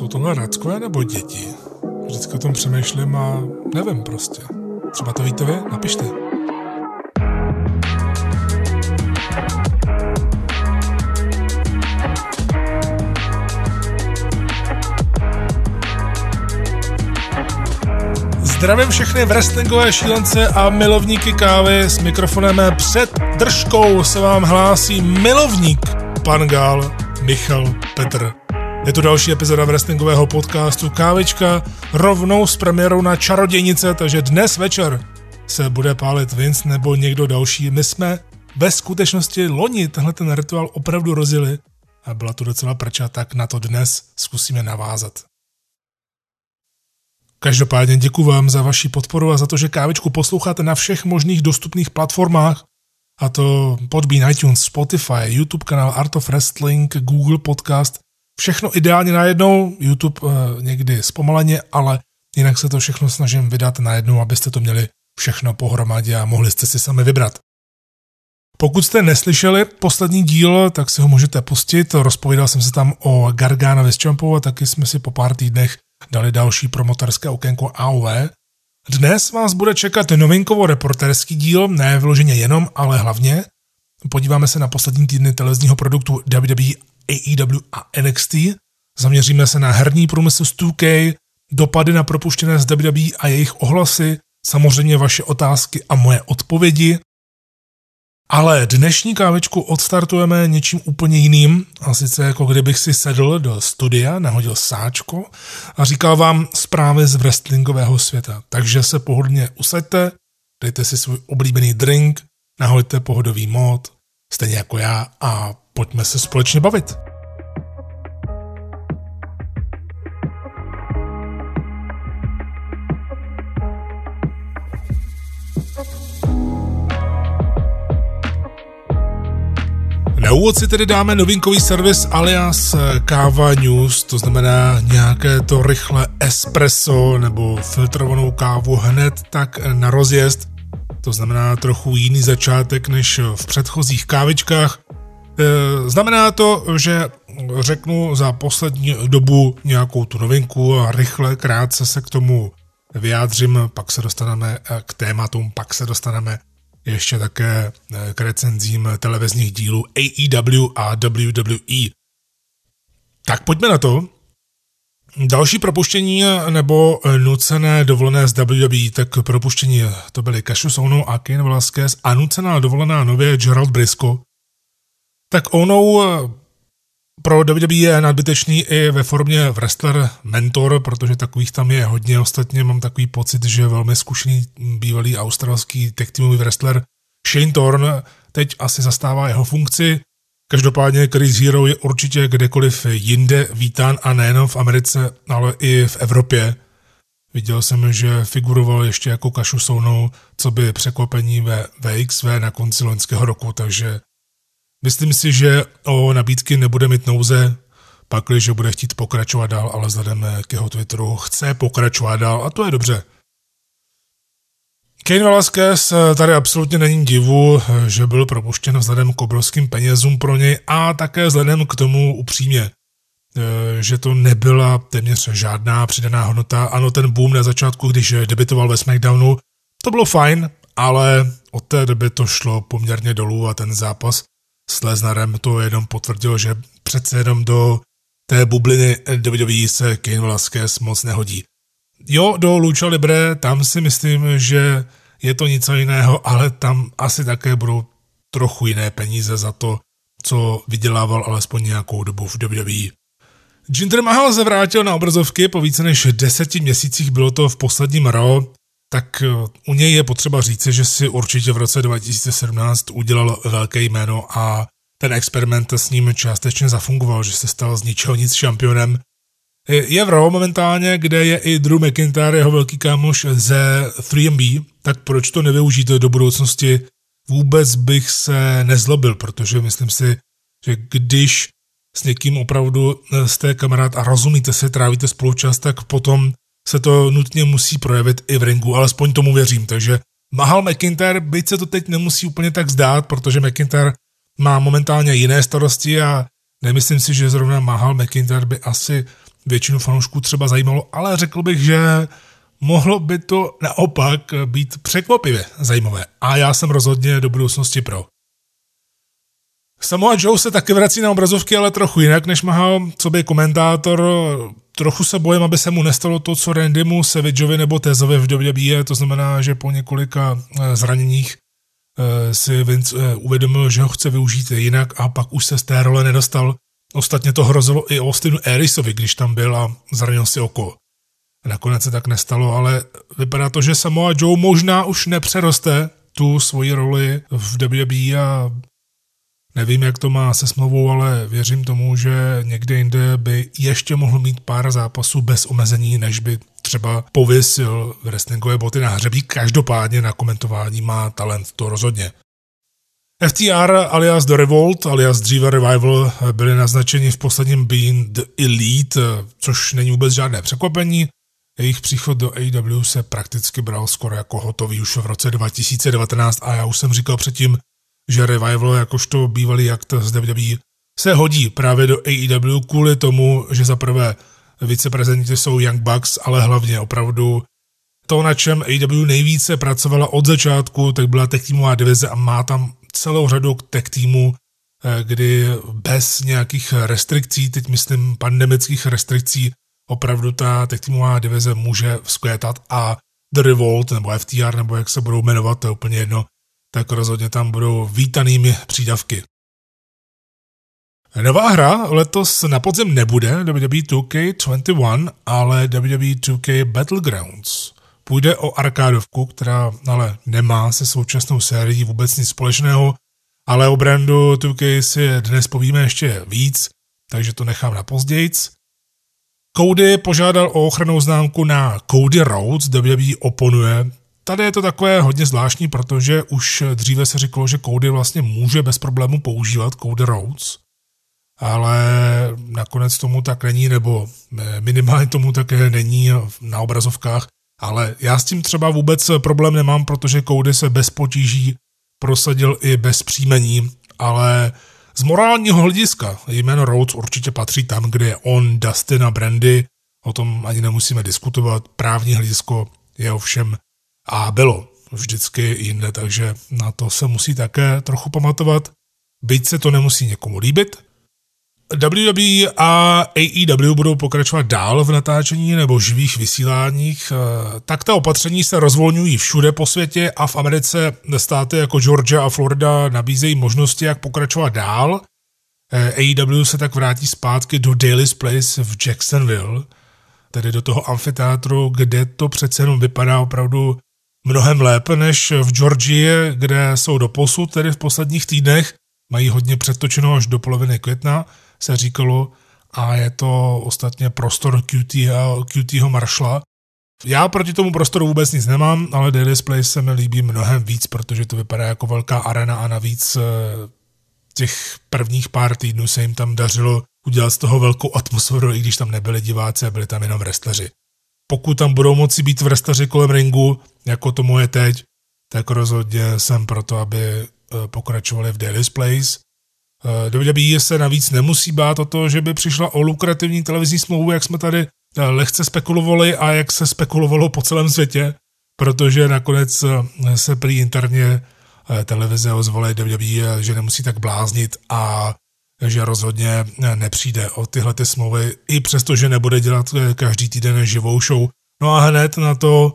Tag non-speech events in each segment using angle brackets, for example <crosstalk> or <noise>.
Jsou tohle rackové nebo děti? Vždycky o tom přemýšlím a nevím prostě. Třeba to víte vy? Napište. Zdravím všechny wrestlingové šílence a milovníky kávy s mikrofonem před držkou se vám hlásí milovník pan Gál Michal Petr. Je to další epizoda wrestlingového podcastu Kávička rovnou s premiérou na Čarodějnice, takže dnes večer se bude pálit Vince nebo někdo další. My jsme ve skutečnosti loni tenhle ten rituál opravdu rozjeli a byla to docela prča, tak na to dnes zkusíme navázat. Každopádně děkuji vám za vaši podporu a za to, že kávičku posloucháte na všech možných dostupných platformách, a to Podbean, iTunes, Spotify, YouTube kanál Art of Wrestling, Google Podcast, všechno ideálně najednou, YouTube eh, někdy zpomaleně, ale jinak se to všechno snažím vydat najednou, abyste to měli všechno pohromadě a mohli jste si sami vybrat. Pokud jste neslyšeli poslední díl, tak si ho můžete pustit. Rozpovídal jsem se tam o s Champu a taky jsme si po pár týdnech dali další promotorské okénko AOV. Dnes vás bude čekat novinkovo reporterský díl, ne vyloženě jenom, ale hlavně. Podíváme se na poslední týdny televizního produktu WWE, AEW a NXT. Zaměříme se na herní průmysl z 2K, dopady na propuštěné z WWE a jejich ohlasy, samozřejmě vaše otázky a moje odpovědi. Ale dnešní kávečku odstartujeme něčím úplně jiným, a sice jako kdybych si sedl do studia, nahodil sáčko a říkal vám zprávy z wrestlingového světa. Takže se pohodlně usaďte, dejte si svůj oblíbený drink, nahoďte pohodový mód, stejně jako já a pojďme se společně bavit. Na úvod si tedy dáme novinkový servis alias Káva News, to znamená nějaké to rychle espresso nebo filtrovanou kávu hned tak na rozjezd. To znamená trochu jiný začátek než v předchozích kávičkách. E, znamená to, že řeknu za poslední dobu nějakou tu novinku a rychle, krátce se k tomu vyjádřím, pak se dostaneme k tématům, pak se dostaneme ještě také eh, k recenzím televizních dílů AEW a WWE. Tak pojďme na to. Další propuštění nebo nucené dovolené z WWE, tak propuštění to byly Cassius Ono a Kane Velasquez a nucená dovolená nově Gerald Brisco. Tak Ono pro WWE je nadbytečný i ve formě wrestler mentor, protože takových tam je hodně. Ostatně mám takový pocit, že velmi zkušený bývalý australský tech teamový wrestler Shane Thorn teď asi zastává jeho funkci. Každopádně Chris Hero je určitě kdekoliv jinde vítán a nejenom v Americe, ale i v Evropě. Viděl jsem, že figuroval ještě jako Kašu Sounou, co by překvapení ve VXV na konci loňského roku, takže Myslím si, že o nabídky nebude mít nouze, pakliže bude chtít pokračovat dál, ale vzhledem k jeho Twitteru chce pokračovat dál a to je dobře. Kane Velasquez tady absolutně není divu, že byl propuštěn vzhledem k obrovským penězům pro něj a také vzhledem k tomu upřímně, že to nebyla téměř žádná přidaná hodnota. Ano, ten boom na začátku, když debitoval ve SmackDownu, to bylo fajn, ale od té doby to šlo poměrně dolů a ten zápas s Lesnarem to jenom potvrdil, že přece jenom do té bubliny WWE se Kane Velasquez moc nehodí. Jo, do Lucha Libre, tam si myslím, že je to něco jiného, ale tam asi také budou trochu jiné peníze za to, co vydělával alespoň nějakou dobu v WWE. Jinder Mahal se vrátil na obrazovky po více než deseti měsících, bylo to v posledním Raw, tak eh, u něj je potřeba říci, že si určitě v roce 2017 udělal velké jméno a ten experiment s ním částečně zafungoval, že se stal z ničeho nic šampionem. Je v Raw momentálně, kde je i Drew McIntyre, jeho velký kámoš ze 3MB, tak proč to nevyužít do budoucnosti? Vůbec bych se nezlobil, protože myslím si, že když s někým opravdu jste kamarád a rozumíte se, trávíte spolu čas, tak potom se to nutně musí projevit i v ringu, alespoň tomu věřím. Takže Mahal McIntyre, byť se to teď nemusí úplně tak zdát, protože McIntyre má momentálně jiné starosti a nemyslím si, že zrovna Mahal McIntyre by asi většinu fanoušků třeba zajímalo, ale řekl bych, že mohlo by to naopak být překvapivě zajímavé. A já jsem rozhodně do budoucnosti pro. Samoa Joe se taky vrací na obrazovky, ale trochu jinak než Mahal, co by komentátor. Trochu se bojím, aby se mu nestalo to, co Randymu, Savageovi nebo Tezovi v WWE, to znamená, že po několika eh, zraněních eh, si Vince eh, uvědomil, že ho chce využít jinak a pak už se z té role nedostal. Ostatně to hrozilo i Austinu Erisovi, když tam byl a zranil si oko. Nakonec se tak nestalo, ale vypadá to, že Samoa Joe možná už nepřeroste tu svoji roli v WWE a nevím, jak to má se smlouvou, ale věřím tomu, že někde jinde by ještě mohl mít pár zápasů bez omezení, než by třeba pověsil wrestlingové boty na hřebík. Každopádně na komentování má talent, to rozhodně. FTR alias The Revolt alias dříve Revival byli naznačeni v posledním Being the Elite, což není vůbec žádné překvapení. Jejich příchod do AEW se prakticky bral skoro jako hotový už v roce 2019 a já už jsem říkal předtím, že Revival jakožto bývalý akt z WWE se hodí právě do AEW kvůli tomu, že za prvé viceprezidenti jsou Young Bucks, ale hlavně opravdu to, na čem AEW nejvíce pracovala od začátku, tak byla tech týmová divize a má tam celou řadu tech týmů, eh, kdy bez nějakých restrikcí, teď myslím pandemických restrikcí, opravdu ta tech týmová divize může vzkvétat a The Revolt nebo FTR nebo jak se budou jmenovat, to je úplně jedno, tak rozhodně tam budou vítanými přídavky. Nová hra letos na podzim nebude WWE 2K21, ale WWE 2K Battlegrounds. Půjde o arkádovku, která ale nemá se současnou sérií vůbec nic společného, ale o brandu 2K si dnes povíme ještě víc, takže to nechám na pozdějc. Cody požádal o ochranou známku na Cody Rhodes, WWE oponuje. Tady je to takové hodně zvláštní, protože už dříve se říkalo, že Cody vlastně může bez problému používat Cody Rhodes, ale nakonec tomu tak není, nebo minimálně tomu také není na obrazovkách. Ale já s tím třeba vůbec problém nemám, protože Cody se bez potíží prosadil i bez příjmení, ale z morálního hlediska jméno Rhodes určitě patří tam, kde je on, Dustin a Brandy, o tom ani nemusíme diskutovat, právní hledisko je ovšem a bylo vždycky jinde, takže na to se musí také trochu pamatovat. Byť se to nemusí někomu líbit, WWE a AEW budou pokračovat dál v natáčení nebo živých vysíláních, eh, tak ta opatření se rozvolňují všude po světě a v Americe státy jako Georgia a Florida nabízejí možnosti, jak pokračovat dál. Eh, AEW se tak vrátí zpátky do Daily's Place v Jacksonville, tedy do toho amfiteátru, kde to přece jenom vypadá opravdu mnohem lépe než v Georgii, kde jsou do posud, tedy v posledních týdnech, mají hodně předtočeno až do poloviny května, se říkalo, a je to ostatně prostor QT, QTho Marshalla. Já proti tomu prostoru vůbec nic nemám, ale Daily's Place se mi líbí mnohem víc, protože to vypadá jako velká arena a navíc eh, těch prvních pár týdnů se jim tam dařilo udělat z toho velkou atmosféru, i když tam nebyli diváci a byli tam jenom wrestleri. Pokud tam budou moci být wrestleri kolem ringu, jako tomu je teď, tak rozhodně jsem proto, aby eh, pokračovali v Daily's Place. Eh, WWE se navíc nemusí bát o to, že by přišla o lukrativní televizní smlouvu, jak jsme tady eh, lehce spekulovali a jak se spekulovalo po celém světě, protože nakonec eh, se prý interně televize ozvaly WWE, že nemusí tak bláznit a že rozhodně nepřijde o tyhle ty smlouvy, i přesto, že nebude dělat každý týden živou show. No a hned na to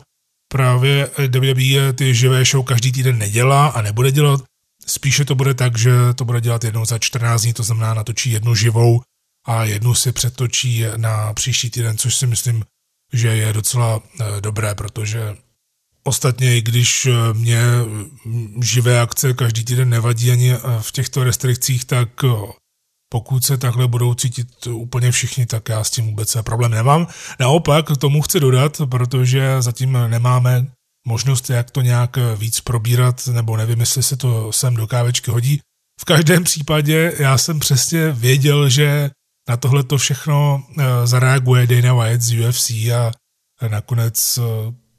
právě WWE ty živé show každý týden nedělá a nebude dělat, Spíše to bude tak, že to bude dělat jednou za 14 dní, to znamená natočí jednu živou a jednu si přetočí na příští týden, což si myslím, že je docela eh, dobré, protože ostatně, i když eh, mě živé akce každý týden nevadí ani eh, v těchto restrikcích, tak pokud se takhle budou cítit úplně všichni, tak já s tím vůbec problém nemám. Naopak tomu chci dodat, protože zatím nemáme možnost, jak to nějak víc probírat, nebo nevím, jestli se to sem do kávečky hodí. V každém případě já jsem přesně věděl, že na tohle to všechno eh, zareaguje Dana White z UFC a nakonec eh,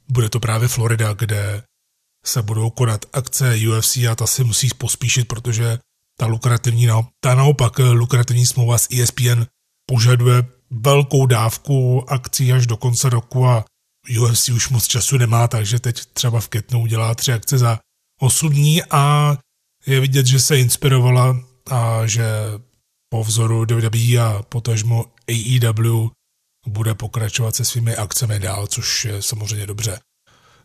bude to právě Florida, kde se budou konat akce UFC a ta si musí pospíšit, protože ta lukrativní, ta naopak lukrativní smlouva s ESPN požaduje velkou dávku akcí až do konce roku a UFC už moc času nemá, takže teď třeba v Ketnu udělá tři akce za 8 dní a je vidět, že se inspirovala a že po vzoru WWE a potažmo AEW bude pokračovat se svými akcemi dál, což je samozřejmě dobře.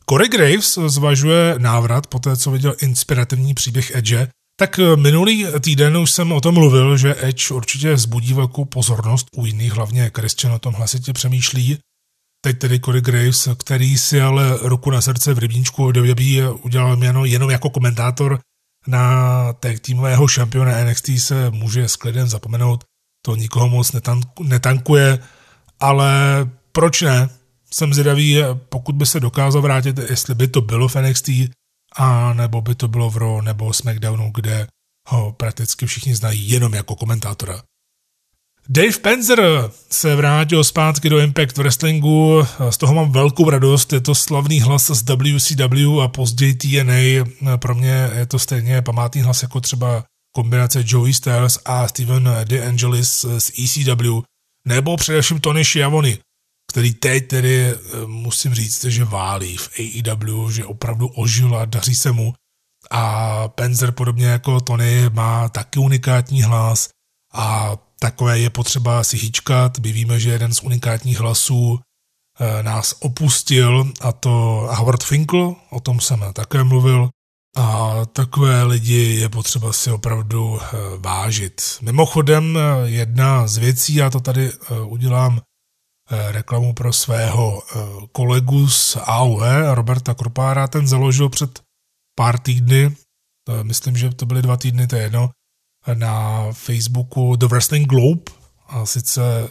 Corey Graves zvažuje návrat po té, co viděl inspirativní příběh Edge. Tak minulý týden už jsem o tom mluvil, že Edge určitě zbudí velkou pozornost u jiných, hlavně Christian o tom hlasitě přemýšlí. Teď tedy Corey Graves, který si ale ruku na srdce v rybníčku WWE udělal jméno jenom jako komentátor na tag týmového šampiona NXT se může s klidem zapomenout, to nikoho moc netankuje, ale proč ne? Jsem zvědavý, pokud by se dokázal vrátit, jestli by to bylo v NXT, a nebo by to bylo v Raw nebo SmackDownu, kde ho prakticky všichni znají jenom jako komentátora. Dave Penzer se vrátil zpátky do Impact Wrestlingu, z toho mám velkou radost, je to slavný hlas z WCW a později TNA, pro mě je to stejně památný hlas jako třeba kombinace Joey Styles a Steven DeAngelis z ECW, nebo především Tony Schiavone, který teď tedy eh, musím říct, že válí v AEW, že opravdu ožil a daří se mu. A Penzer podobně jako Tony má taky unikátní hlas a takové je potřeba si hýčkat. My víme, že jeden z unikátních hlasů eh, nás opustil a to Howard Finkel, o tom jsem také mluvil. A takové lidi je potřeba si opravdu eh, vážit. Mimochodem, jedna z věcí, já to tady udělám reklamu pro svého kolegu z AOE, Roberta Krupára, ten založil před pár týdny, myslím, že to byly dva týdny, to je jedno, na Facebooku The Wrestling Globe, a sice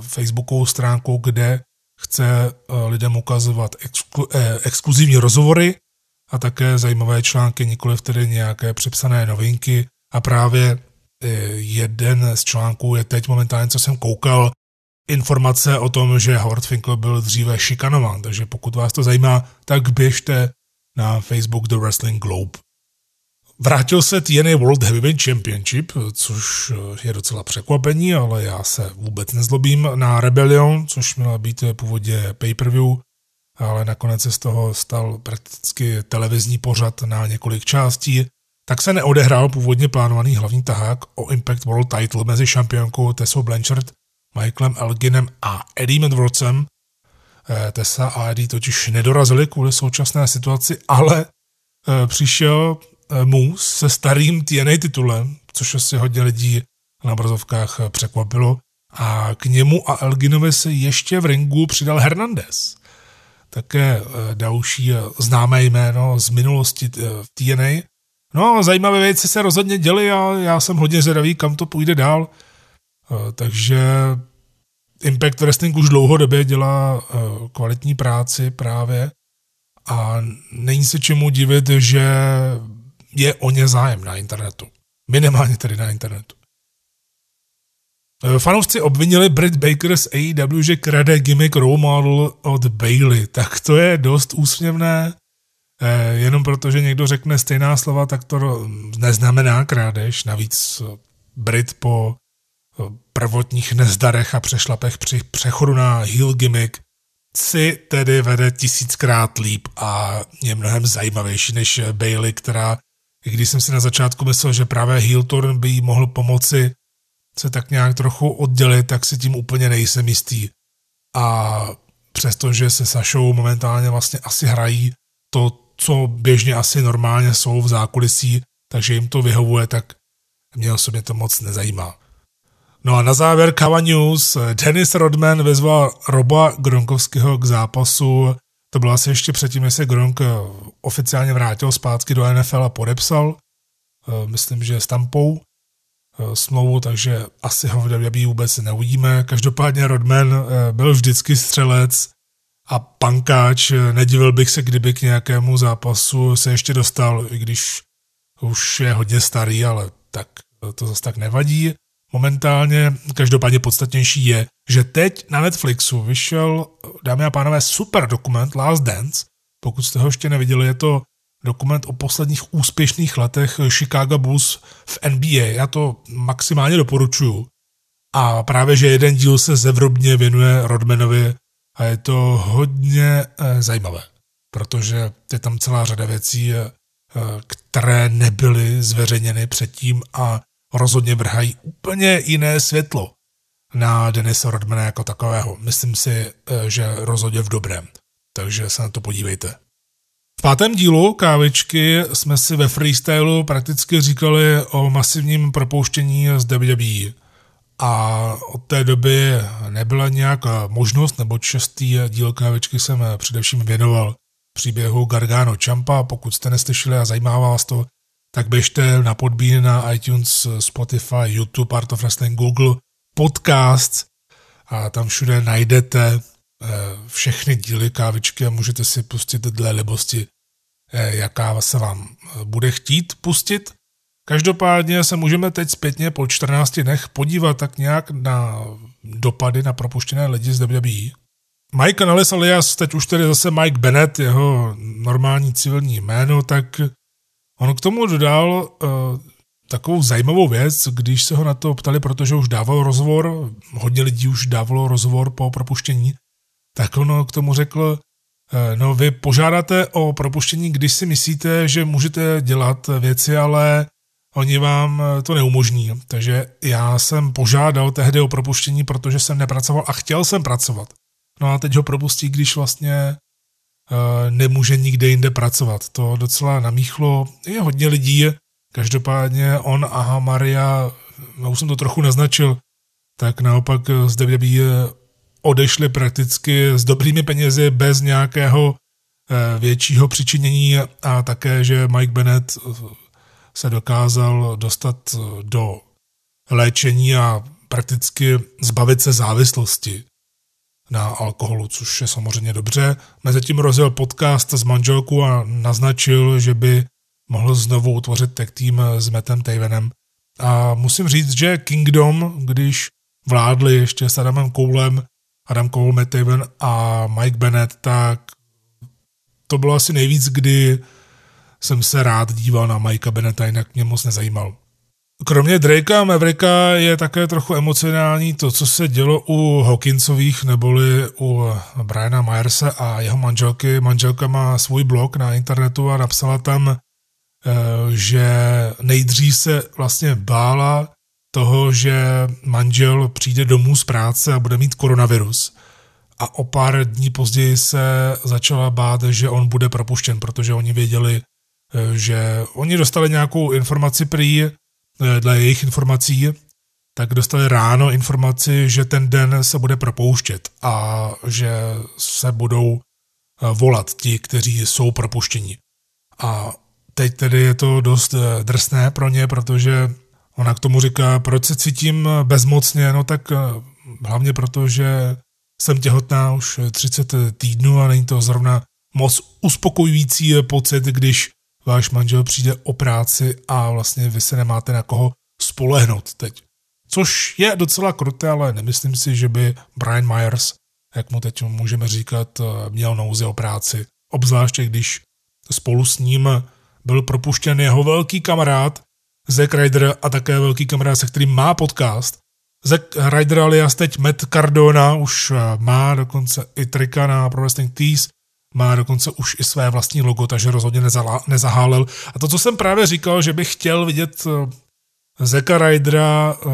Facebookovou stránku, kde chce lidem ukazovat exklu, eh, exkluzivní rozhovory a také zajímavé články, nikoliv tedy nějaké přepsané novinky. A právě jeden z článků je teď momentálně, co jsem koukal, informace o tom, že Howard Finkel byl dříve šikanován, takže pokud vás to zajímá, tak běžte na Facebook The Wrestling Globe. Vrátil se TNA World Heavyweight Championship, což je docela překvapení, ale já se vůbec nezlobím na Rebellion, což měla být původně pay-per-view, ale nakonec se z toho stal prakticky televizní pořad na několik částí, tak se neodehrál původně plánovaný hlavní tahák o Impact World Title mezi šampionkou Tessou Blanchard Michaelem Elginem a Eddie Edwardsem. Eh, Tessa a Eddie totiž nedorazili kvůli současné situaci, ale eh, přišel eh, Moose se starým TNA titulem, což asi hodně lidí na obrazovkách překvapilo. A k němu a Elginovi se ještě v ringu přidal Hernandez. Také další známé jméno z minulosti v TNA. No, zajímavé věci se rozhodně děly a já jsem hodně zvědavý, kam to půjde dál. Takže Impact Wrestling už dlouhodobě dělá eh, kvalitní práci právě a není se čemu divit, že je o ně zájem na internetu. Minimálně tedy na internetu. Eh, fanoušci obvinili Britt Baker z AEW, že krade gimmick role model od Bailey. Tak to je dost úsměvné. Eh, jenom protože někdo řekne stejná slova, tak to neznamená krádež. Navíc Brit po prvotních nezdarech a přešlapech při přechodu na heel gimmick si tedy vede tisíckrát líp a je mnohem zajímavější než Bailey, která, i když jsem si na začátku myslel, že právě heel turn by jí mohl pomoci se tak nějak trochu oddělit, tak si tím úplně nejsem jistý. A přestože se Sašou momentálně vlastně asi hrají to, co běžně asi normálně jsou v zákulisí, takže jim to vyhovuje, tak mě osobně to moc nezajímá. No a na závěr Kava News. Dennis Rodman vyzval Roba Gronkovského k zápasu. To bylo asi ještě předtím, než se Gronk oficiálně vrátil zpátky do NFL a podepsal, eh, myslím, že s Tampou eh, smlouvu, takže asi ho v WWE vůbec neuvidíme. Každopádně Rodman eh, byl vždycky střelec a pankáč. Nedivil bych se, kdyby k nějakému zápasu se ještě dostal, i když už je hodně starý, ale tak to zase tak nevadí momentálně každopádně podstatnější je, že teď na Netflixu vyšel, dámy a pánové, super dokument Last Dance. Pokud jste ho ještě neviděli, je to dokument o posledních úspěšných letech Chicago Bulls v NBA. Já to maximálně doporučuju. A právě, že jeden díl se zevrobně věnuje Rodmanovi a je to hodně eh, zajímavé, protože je tam celá řada věcí, eh, které nebyly zveřejněny předtím a rozhodně vrhají úplně jiné světlo na Denisa Rodmana jako takového. Myslím si, eh, že rozhodně v dobrém. Takže se na to podívejte. V pátém dílu kávičky jsme si ve freestylu prakticky říkali o masivním propouštění z WWE. A od té doby nebyla nějaká možnost, nebo častý díl kávičky jsem především věnoval příběhu Gargano Champa. Pokud jste neslyšeli a zajímá vás to, tak běžte na podbín na iTunes, Spotify, YouTube, Art of Wrestling, Google, podcast a tam všude najdete eh, všechny díly kávičky a můžete si pustit dle libosti, eh, jaká se vám eh, bude chtít pustit. Každopádně se můžeme teď zpětně po 14 dnech podívat tak nějak na dopady na propuštěné lidi z WWE. Mike Canales alias, teď už tedy zase Mike Bennett, jeho normální civilní jméno, tak on k tomu dodal uh, takovou zajímavou věc, když se ho na to ptali, protože už dával rozhovor, hodně lidí už dávalo rozhovor po propuštění, tak on k tomu řekl, uh, no vy požádáte o propuštění, když si myslíte, že můžete dělat věci, ale oni vám to neumožní. Takže já jsem požádal tehdy o propuštění, protože jsem nepracoval a chtěl jsem pracovat. No a teď ho propustí, když vlastně nemůže nikde jinde pracovat. To docela namíchlo. Je hodně lidí, každopádně on, aha, Maria, no už jsem to trochu naznačil, tak naopak z WWE odešli prakticky s dobrými penězi bez nějakého většího přičinění a také, že Mike Bennett se dokázal dostat do léčení a prakticky zbavit se závislosti na alkoholu, což je samozřejmě dobře. Mezitím rozjel podcast s manželkou a naznačil, že by mohl znovu utvořit tag tým s Mattem Tavenem. A musím říct, že Kingdom, když vládli ještě s Adamem Koulem, Adam Cole, Matt Taven a Mike Bennett, tak to bylo asi nejvíc, kdy jsem se rád díval na Mikea Bennetta, jinak mě moc nezajímal. Kromě Drakea a Mavericka je také trochu emocionální to, co se dělo u Hawkinsových neboli u Briana Myersa a jeho manželky. Manželka má svůj blog na internetu a napsala tam, eh, že nejdřív se vlastně bála toho, že manžel přijde domů z práce a bude mít koronavirus. A o pár dní později se začala bát, že on bude propuštěn, protože oni věděli, eh, že oni dostali nějakou informaci prý, Eh, dle jejich informací, tak dostali ráno informaci, že ten den se bude propouštět a že se budou eh, volat ti, kteří jsou propuštěni. A teď tedy je to dost eh, drsné pro ně, protože ona k tomu říká, proč se cítím bezmocně, no tak hlavně proto, že jsem těhotná už 30 týdnů a není to zrovna moc uspokojující pocit, když váš manžel přijde o práci a vlastně vy se nemáte na koho spolehnout teď. Což je docela kruté, ale nemyslím si, že by Brian Myers, jak mu teď můžeme říkat, měl nouzi o práci. Obzvláště když spolu s ním byl propuštěn jeho velký kamarád Zack Ryder a také velký kamarád, se kterým má podcast. Zack Ryder alias teď Matt Cardona už má dokonce i trika na Pro Wrestling Tees, má dokonce už i své vlastní logo, takže rozhodně nezala, nezahálel. A to, co jsem právě říkal, že bych chtěl vidět eh, Zeka Rydera eh,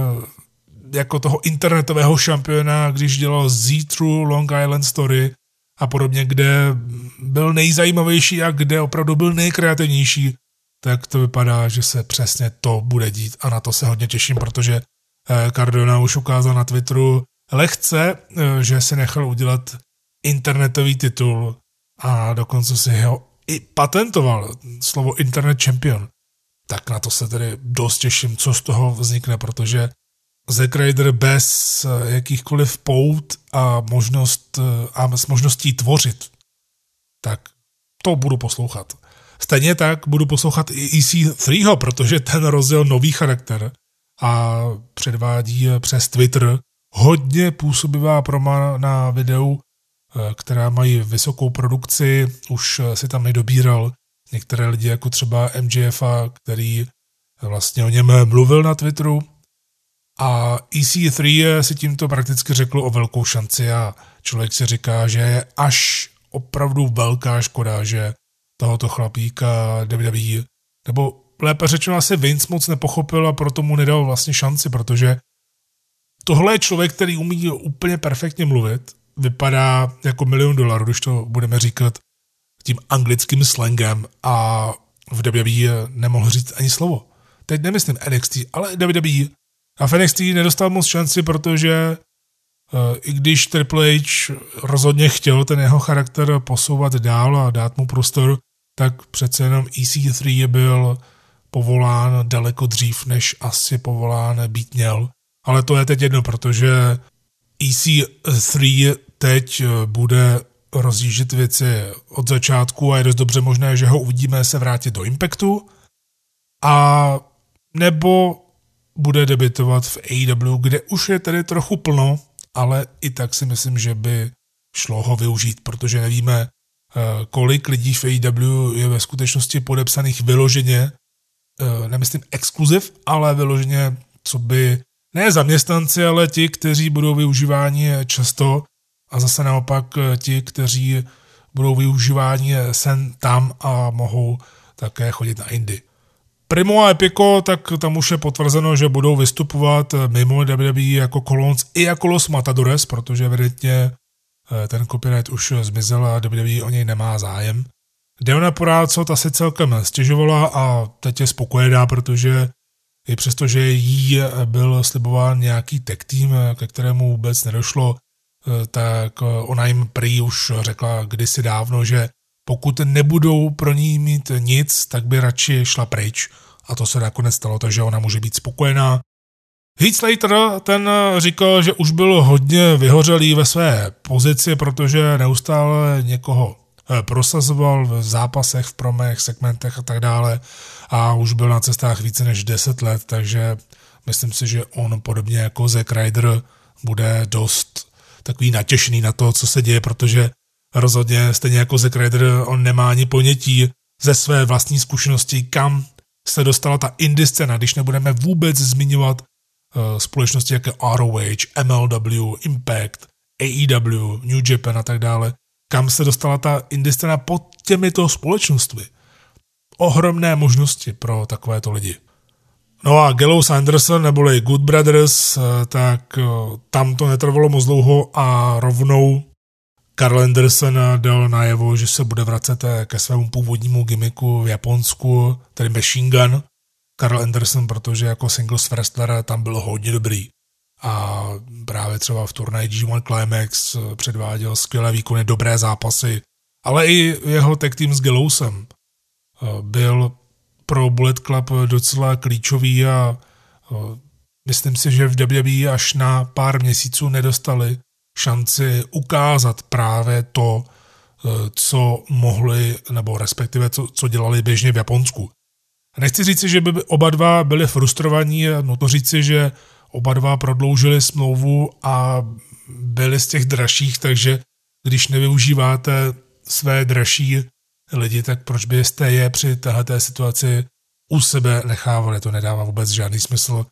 jako toho internetového šampiona, když dělal Z-True Long Island Story a podobně, kde byl nejzajímavější a kde opravdu byl nejkreativnější, tak to vypadá, že se přesně to bude dít a na to se hodně těším, protože eh, Cardona už ukázal na Twitteru lehce, že si nechal udělat internetový titul a dokonce si ho i patentoval, slovo Internet Champion. Tak na to se tedy dost těším, co z toho vznikne, protože Zack Ryder bez eh, jakýchkoliv pout a, možnost, eh, a s možností tvořit, tak to budu poslouchat. Stejně tak budu poslouchat i EC3, protože ten rozjel nový charakter a předvádí přes Twitter hodně působivá proma na videu Eh, která mají vysokou produkci, už eh, si tam nedobíral některé lidi, jako třeba MJF, který vlastně o něm mluvil na Twitteru. A EC3 si tímto prakticky řekl o velkou šanci a člověk si říká, že je až opravdu velká škoda, že tohoto chlapíka WWE, nebo lépe řečeno asi Vince moc nepochopil a proto mu nedal vlastně šanci, protože tohle je člověk, který umí úplně perfektně mluvit, vypadá jako milion dolarů, když to budeme říkat tím anglickým slangem a v WWE nemohl říct ani slovo. Teď nemyslím NXT, ale WWE. A v NXT nedostal moc šanci, protože uh, i když Triple H rozhodně chtěl ten jeho charakter posouvat dál a dát mu prostor, tak přece jenom EC3 byl povolán daleko dřív, než asi povolán být měl. Ale to je teď jedno, protože EC3 teď eh, bude rozjíždět věci od začátku a je dost dobře možné, že ho uvidíme se vrátit do Impactu. A nebo bude debitovat v AEW, kde už je tedy trochu plno, ale i tak si myslím, že by šlo ho využít, protože nevíme, eh, kolik lidí v AEW je ve skutečnosti podepsaných vyloženě, eh, nemyslím exkluziv, ale vyloženě, co by ne zaměstnanci, ale ti, kteří budou využíváni často a zase naopak eh, ti, kteří budou využíváni sen tam a mohou také chodit na Indy. Primo a Epico, tak tam už je potvrzeno, že budou vystupovat mimo WWE jako Colons i jako Los Matadores, protože evidentně eh, ten copyright už zmizel a WWE o něj nemá zájem. Deona Poráco ta si celkem stěžovala a teď je spokojená, protože i přesto, že jí byl slibován nějaký tech tým, ke kterému vůbec nedošlo, eh, tak ona jim prý už řekla kdysi dávno, že pokud nebudou pro ní mít nic, tak by radši šla pryč. A to se nakonec stalo, takže ona může být spokojená. Heath Slater ten říkal, že už byl hodně vyhořelý ve své pozici, protože neustále někoho eh, prosazoval v zápasech, v promech, segmentech a tak dále a už byl na cestách více než 10 let, takže myslím si, že on podobně jako Zack Ryder bude dost takový natěšený na to, co se děje, protože rozhodně stejně jako Zack Ryder, on nemá ani ponětí ze své vlastní zkušenosti, kam se dostala ta indie scéna, když nebudeme vůbec zmiňovat uh, společnosti jako ROH, MLW, Impact, AEW, New Japan a tak dále, kam se dostala ta indie scéna pod těmito společnostmi. Ohromné možnosti pro takovéto lidi. No a Gallows Anderson neboli Good Brothers, eh, tak eh, tam to netrvalo moc dlouho a rovnou Carl Anderson dal najevo, že se bude vracet ke svému původnímu gimmiku v Japonsku, tedy Machine Gun. Carl Anderson, protože jako singles wrestler tam byl hodně dobrý. A právě třeba v turnaji G1 Climax předváděl skvělé výkony, dobré zápasy, ale i jeho tag team s Gallowsem eh, byl pro Bullet Club docela klíčový a myslím si, že v WWE až na pár měsíců nedostali šanci ukázat právě to, co mohli, nebo respektive co, co dělali běžně v Japonsku. Nechci říci, že by oba dva byli frustrovaní, no to říci, že oba dva prodloužili smlouvu a byli z těch dražších, takže když nevyužíváte své dražší lidi, tak proč byste je při této situaci u sebe nechávali? To nedává vůbec žádný smysl.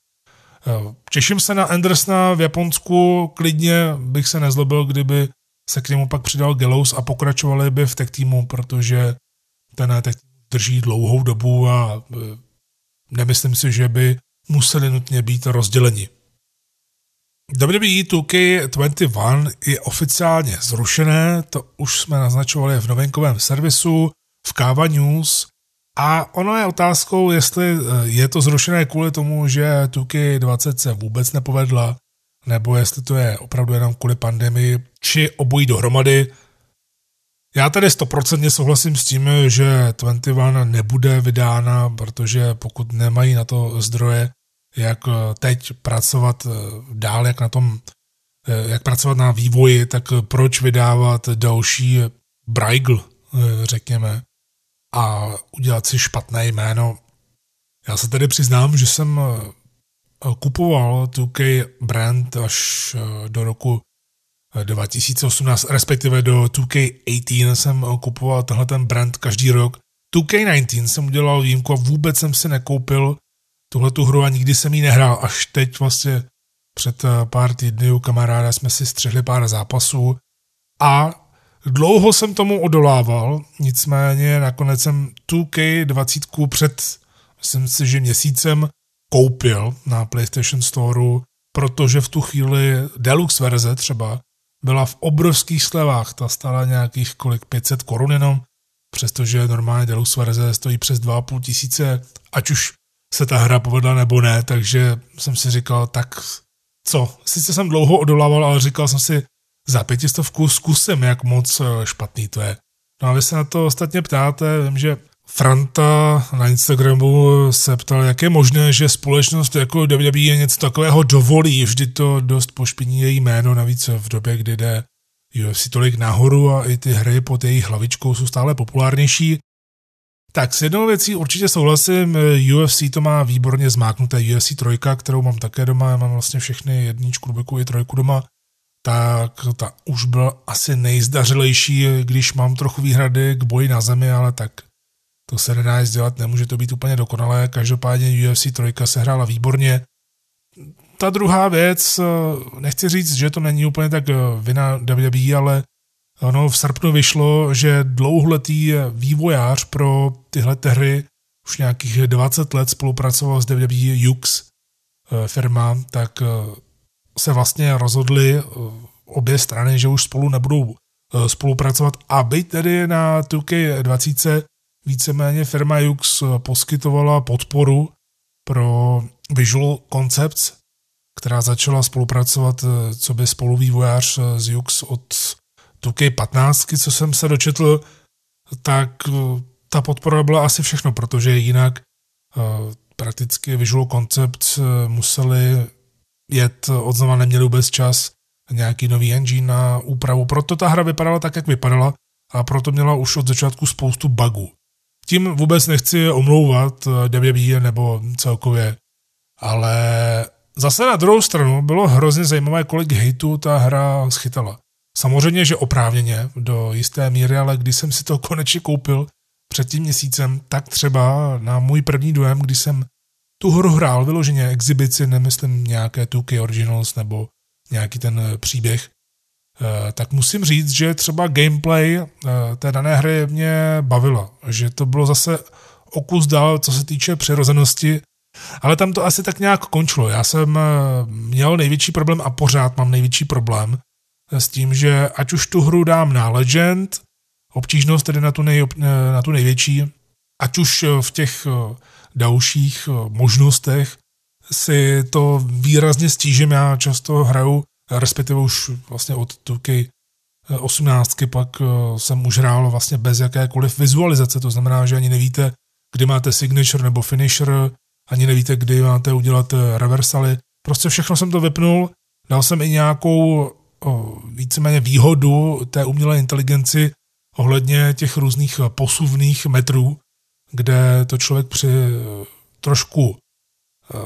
Těším se na Andersona v Japonsku, klidně bych se nezlobil, kdyby se k němu pak přidal Gallows a pokračovali by v tech týmu, protože ten tech drží dlouhou dobu a e, nemyslím si, že by museli nutně být rozděleni. WWE 2K21 je oficiálně zrušené, to už jsme naznačovali v novinkovém servisu, v Kava News a ono je otázkou, jestli eh, je to zrušené kvůli tomu, že Tuky 20 se vůbec nepovedla, nebo jestli to je opravdu jenom kvůli pandemii, či obojí dohromady. Já tady stoprocentně souhlasím s tím, že 21 nebude vydána, protože pokud nemají na to zdroje, jak eh, teď pracovat eh, dál, jak na tom, jak pracovat na vývoji, tak proč vydávat další Braigl, řekněme a udělat si špatné jméno. Já se tedy přiznám, že jsem eh, kupoval 2K brand až eh, do roku 2018, eh, respektive do 2K18 jsem kupoval tenhle ten brand každý rok. 2K19 jsem udělal výjimku a vůbec jsem si nekoupil tuhle tu hru a nikdy jsem ji nehrál. Až teď vlastně Před eh, pár týdny u kamaráda jsme si střihli pár zápasů a dlouho jsem tomu odolával, nicméně nakonec jsem 2K20 před, myslím si, že měsícem koupil na PlayStation Store, protože v tu chvíli deluxe verze třeba byla v obrovských slevách, ta stála nějakých kolik 500 korun jenom, přestože normálně deluxe verze stojí přes 2,5 tisíce, ať už se ta hra povedla nebo ne, takže jsem si říkal, tak co, sice jsem dlouho odolával, ale říkal jsem si, za pětistovku zkusím, jak moc eh, špatný to je. No a vy se na to ostatně ptáte, vím, že Franta na Instagramu se ptal, jak je možné, že společnost jako WWE něco takového dovolí, vždy to dost pošpiní její jméno, navíc v době, kdy jde UFC tolik nahoru a i ty hry pod jejich hlavičkou jsou stále populárnější. Tak s jednou věcí určitě souhlasím, UFC to má výborně zmáknuté, UFC trojka, kterou mám také doma, já mám vlastně všechny jedničku, dvojku i trojku doma, tak ta už byla asi nejzdařilejší, když mám trochu výhrady k boji na zemi, ale tak to se nedá nic dělat, nemůže to být úplně dokonalé, každopádně UFC trojka se hrála výborně. Ta druhá věc, nechci říct, že to není úplně tak vina WWE, ale Ono v srpnu vyšlo, že dlouholetý vývojář pro tyhle hry už nějakých 20 let spolupracoval s WWE Jux eh, firma, tak eh, se vlastně rozhodli eh, obě strany, že už spolu nebudou spolupracovat, aby tedy na 2K20 víceméně firma Jux poskytovala podporu pro Visual Concepts, která začala spolupracovat co by spoluvývojář z Jux od 2K15, co jsem se dočetl, tak eh, ta podpora byla asi všechno, protože jinak uh, prakticky Visual Concepts uh, museli jet od znova, neměli vůbec čas nějaký nový engine na úpravu. Proto ta hra vypadala tak, jak vypadala a proto měla už od začátku spoustu bugů. Tím vůbec nechci omlouvat WWE nebo celkově, ale zase na druhou stranu bylo hrozně zajímavé, kolik hejtu ta hra schytala. Samozřejmě, že oprávněně do jisté míry, ale když jsem si to <laughs> konečně koupil před tím měsícem, tak třeba na můj první dojem, když jsem tu hru hrál vyloženě exibici, nemyslím nějaké tuky originals nebo nějaký ten eh, příběh, eh, tak musím říct, že třeba gameplay eh, té dané hry mě bavila, že to bylo zase okus dál, co se týče přirozenosti, ale tam to asi tak nějak končilo. Já jsem měl největší problém a pořád mám největší problém s tím, že ať už tu hru dám na Legend, obtížnost tedy na tu, nej, na tu největší, ať už v těch eh, dalších eh, možnostech si to výrazně stížím. Já často hraju, respektive už vlastně od tuky 18 pak eh, jsem už hrál vlastně bez jakékoliv vizualizace, to znamená, že ani nevíte, kdy máte signature nebo finisher, ani nevíte, kdy máte udělat reversaly. Prostě všechno jsem to vypnul, dal jsem i nějakou víceméně výhodu té umělé inteligenci ohledně těch různých posuvných metrů, kde to člověk při trošku eh,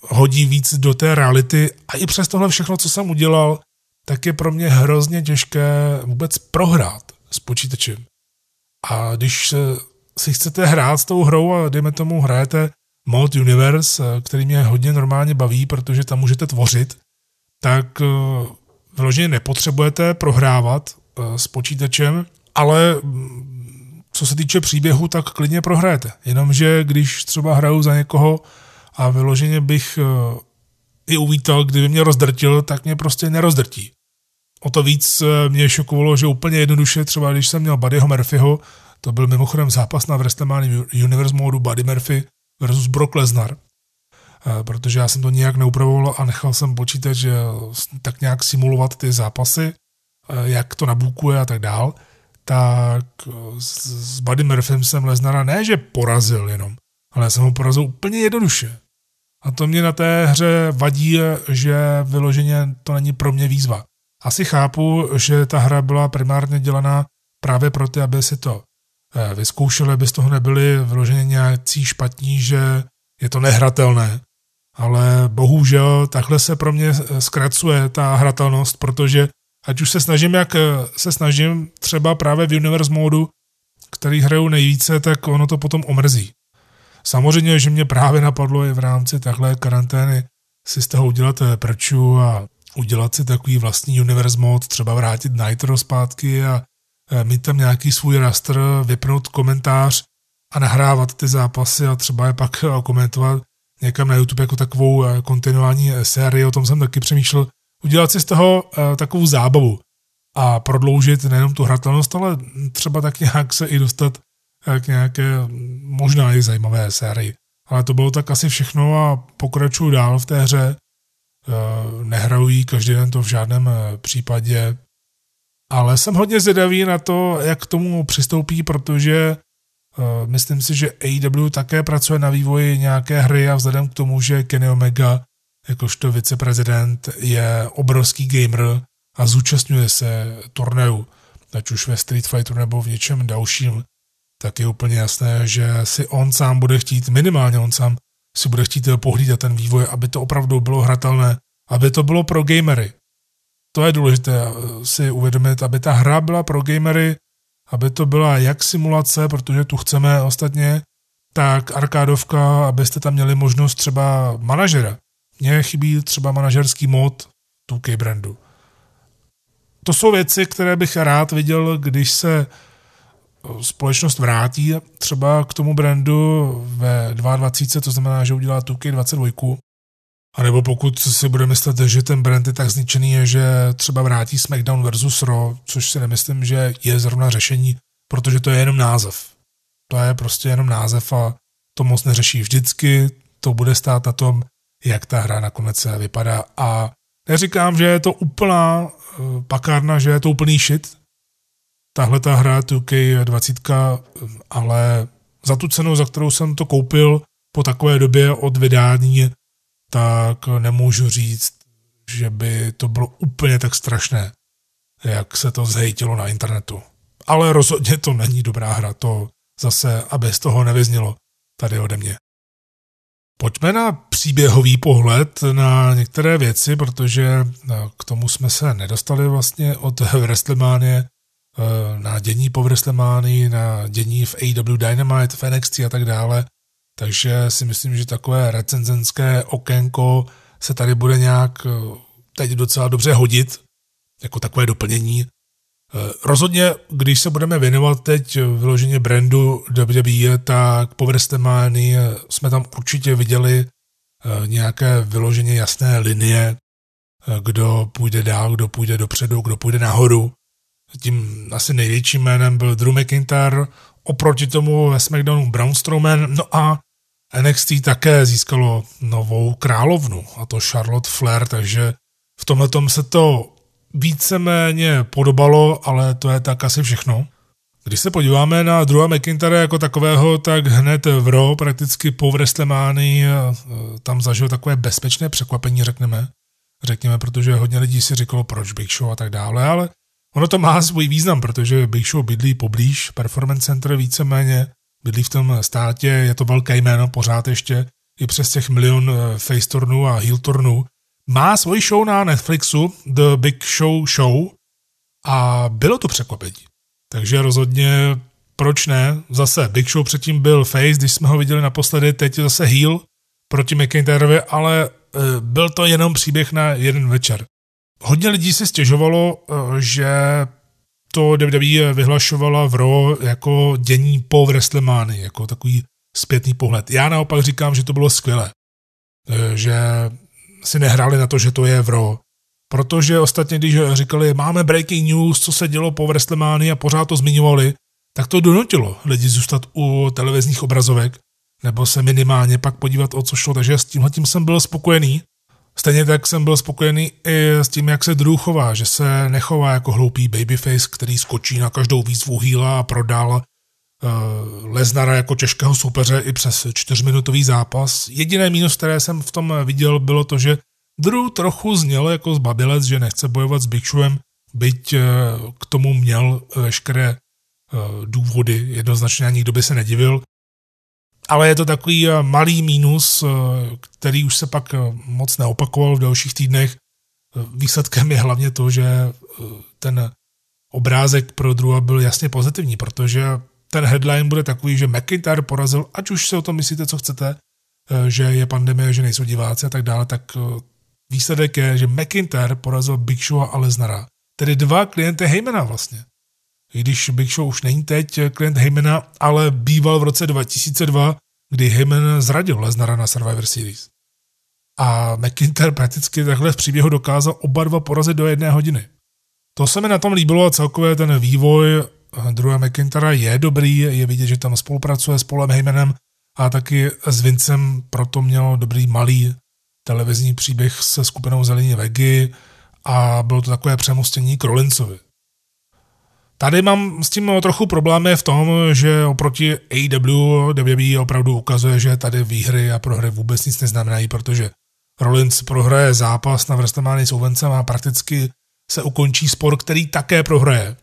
hodí víc do té reality a i přes tohle všechno, co jsem udělal, tak je pro mě hrozně těžké vůbec prohrát s počítačem. A když si chcete hrát s tou hrou a dejme tomu hrajete Mod Universe, eh, který mě hodně normálně baví, protože tam můžete tvořit, tak eh, vyloženě nepotřebujete prohrávat eh, s počítačem, ale mm, co se týče příběhu, tak klidně prohrajete. Jenomže když třeba hraju za někoho a vyloženě bych eh, i uvítal, kdyby mě rozdrtil, tak mě prostě nerozdrtí. O to víc eh, mě šokovalo, že úplně jednoduše, třeba když jsem měl Buddyho Murphyho, to byl mimochodem zápas na WrestleMania Universe modu Buddy Murphy versus Brock Lesnar, protože já jsem to nějak neupravoval a nechal jsem počítač tak nějak simulovat ty zápasy, eh, jak to nabukuje a tak dál, tak eh, s Buddy Murphym jsem Leznara ne, že porazil jenom, ale jsem ho porazil úplně jednoduše. A to mě na té hře vadí, že vyloženě to není pro mě výzva. Asi chápu, že ta hra byla primárně dělaná právě pro ty, aby si to vyzkoušeli, aby z toho nebyli vyloženě nějací špatní, že je to nehratelné ale bohužel takhle se pro mě zkracuje ta hratelnost, protože ať už se snažím, jak se snažím třeba právě v Universe modu, který hraju nejvíce, tak ono to potom omrzí. Samozřejmě, že mě právě napadlo i v rámci takhle karantény si z toho udělat prču a udělat si takový vlastní universe mod, třeba vrátit Nitro zpátky a mít tam nějaký svůj raster, vypnout komentář a nahrávat ty zápasy a třeba je pak komentovat někam na YouTube jako takovou kontinuální sérii, o tom jsem taky přemýšlel, udělat si z toho takovou zábavu a prodloužit nejenom tu hratelnost, ale třeba tak nějak se i dostat k nějaké možná i zajímavé sérii. Ale to bylo tak asi všechno a pokračuju dál v té hře. Eh, nehraju každý den to v žádném eh, případě, ale jsem hodně zvědavý na to, jak k tomu přistoupí, protože myslím si, že AEW také pracuje na vývoji nějaké hry a vzhledem k tomu, že Kenny Omega jakožto viceprezident je obrovský gamer a zúčastňuje se turnaju, ať už ve Street Fighteru nebo v něčem dalším, tak je úplně jasné, že si on sám bude chtít, minimálně on sám, si bude chtít pohlídat ten vývoj, aby to opravdu bylo hratelné, aby to bylo pro gamery. To je důležité si uvědomit, aby ta hra byla pro gamery, aby to byla jak simulace, protože tu chceme ostatně, tak arkádovka, abyste tam měli možnost třeba manažera. Mně chybí třeba manažerský mod 2K brandu. To jsou věci, které bych rád viděl, když se společnost vrátí třeba k tomu brandu ve 22, to znamená, že udělá 2K22, a nebo pokud si bude myslet, že ten brand je tak zničený, že třeba vrátí SmackDown versus Raw, což si nemyslím, že je zrovna řešení, protože to je jenom název. To je prostě jenom název a to moc neřeší vždycky, to bude stát na tom, jak ta hra nakonec vypadá. A neříkám, že je to úplná eh, pakárna, že je to úplný shit, tahle ta hra 2K20, ale za tu cenu, za kterou jsem to koupil po takové době od vydání, tak nemůžu říct, že by to bylo úplně tak strašné, jak se to zhejtilo na internetu. Ale rozhodně to není dobrá hra, to zase, aby z toho nevyznělo tady ode mě. Pojďme na příběhový pohled na některé věci, protože k tomu jsme se nedostali vlastně od <laughs> WrestleMania Eh, na dění po WrestleMania, na dění v AW Dynamite, v NXT a tak dále. Takže si myslím, že takové recenzenské okénko se tady bude nějak eh, teď docela dobře hodit, jako takové doplnění. Eh, rozhodně, když se budeme věnovat teď vyloženě brandu WWE, tak po WrestleMania jsme tam určitě viděli nějaké vyloženě jasné linie, kdo půjde dál, kdo půjde dopředu, kdo půjde nahoru tím asi největším jménem byl Drew McIntyre, oproti tomu ve SmackDownu Braun Strowman, no a NXT také získalo novou královnu, a to Charlotte Flair, takže v tomhle se to víceméně podobalo, ale to je tak asi všechno. Když se podíváme na Drewa McIntyre jako takového, tak hned v Raw, prakticky po WrestleManii, tam zažil takové bezpečné překvapení, řekneme. Řekněme, protože hodně lidí si říkalo, proč Big Show a tak dále, ale Ono to má svůj význam, protože Big Show bydlí poblíž Performance Center víceméně, bydlí v tom státě, je to velké jméno pořád ještě, i přes těch milion eh, face turnů a heel turnů. Má svoji show na Netflixu, The Big Show Show, a bylo to překvapení. Takže rozhodně, proč ne? Zase Big Show předtím byl face, když jsme ho viděli naposledy, teď je zase heel proti McIntyrovi, ale eh, byl to jenom příběh na jeden večer. Hodně lidí si stěžovalo, eh, že to WWE vyhlašovala v Raw jako dění po WrestleMania, jako takový zpětný pohled. Já naopak říkám, že to bylo skvělé, eh, že si nehráli na to, že to je v Raw. Protože ostatně, když říkali, máme breaking news, co se dělo po WrestleMania a pořád to zmiňovali, tak to donutilo lidi zůstat u televizních obrazovek nebo se minimálně pak podívat, o co šlo. Takže s tímhle tím jsem byl spokojený. Stejně tak jsem byl spokojený i s tím, jak se Drew chová, že se nechová jako hloupý babyface, který skočí na každou výzvu hýla a prodal uh, Leznara jako těžkého soupeře i přes čtyřminutový zápas. Jediné mínus, které jsem v tom viděl, bylo to, že Drew trochu zněl jako zbabilec, že nechce bojovat s Big Showem, byť uh, k tomu měl veškeré uh, důvody, jednoznačně ani nikdo by se nedivil ale je to takový eh, malý mínus, eh, který už se pak eh, moc neopakoval v dalších týdnech. Výsledkem je hlavně to, že ten obrázek pro druha byl jasně pozitivní, protože ten headline bude takový, že McIntyre porazil, ať už si o tom myslíte, co chcete, že je pandemie, že nejsou diváci a tak dále, tak výsledek je, že McIntyre porazil Big Show a Leznara. Tedy dva klienty Heymana vlastně. I když Big Show už není teď klient Heymana, ale býval v roce 2002, kdy Heyman zradil Leznara na Survivor Series. A McIntyre prakticky takhle v příběhu dokázal oba dva porazit do jedné hodiny. To se mi na tom líbilo a celkově ten vývoj druhé McIntyre je dobrý, je vidět, že tam spolupracuje s Polem Heymanem a taky s Vincem proto měl dobrý malý televizní příběh se skupinou Zelení Vegy a bylo to takové přemostění k Rollinsovi. Tady mám s tím trochu problémy v tom, že oproti AEW WWE opravdu ukazuje, že tady výhry a prohry vůbec nic neznamenají, protože Rollins prohraje zápas na WrestleMania s Owencem a prakticky se ukončí spor, který také prohraje.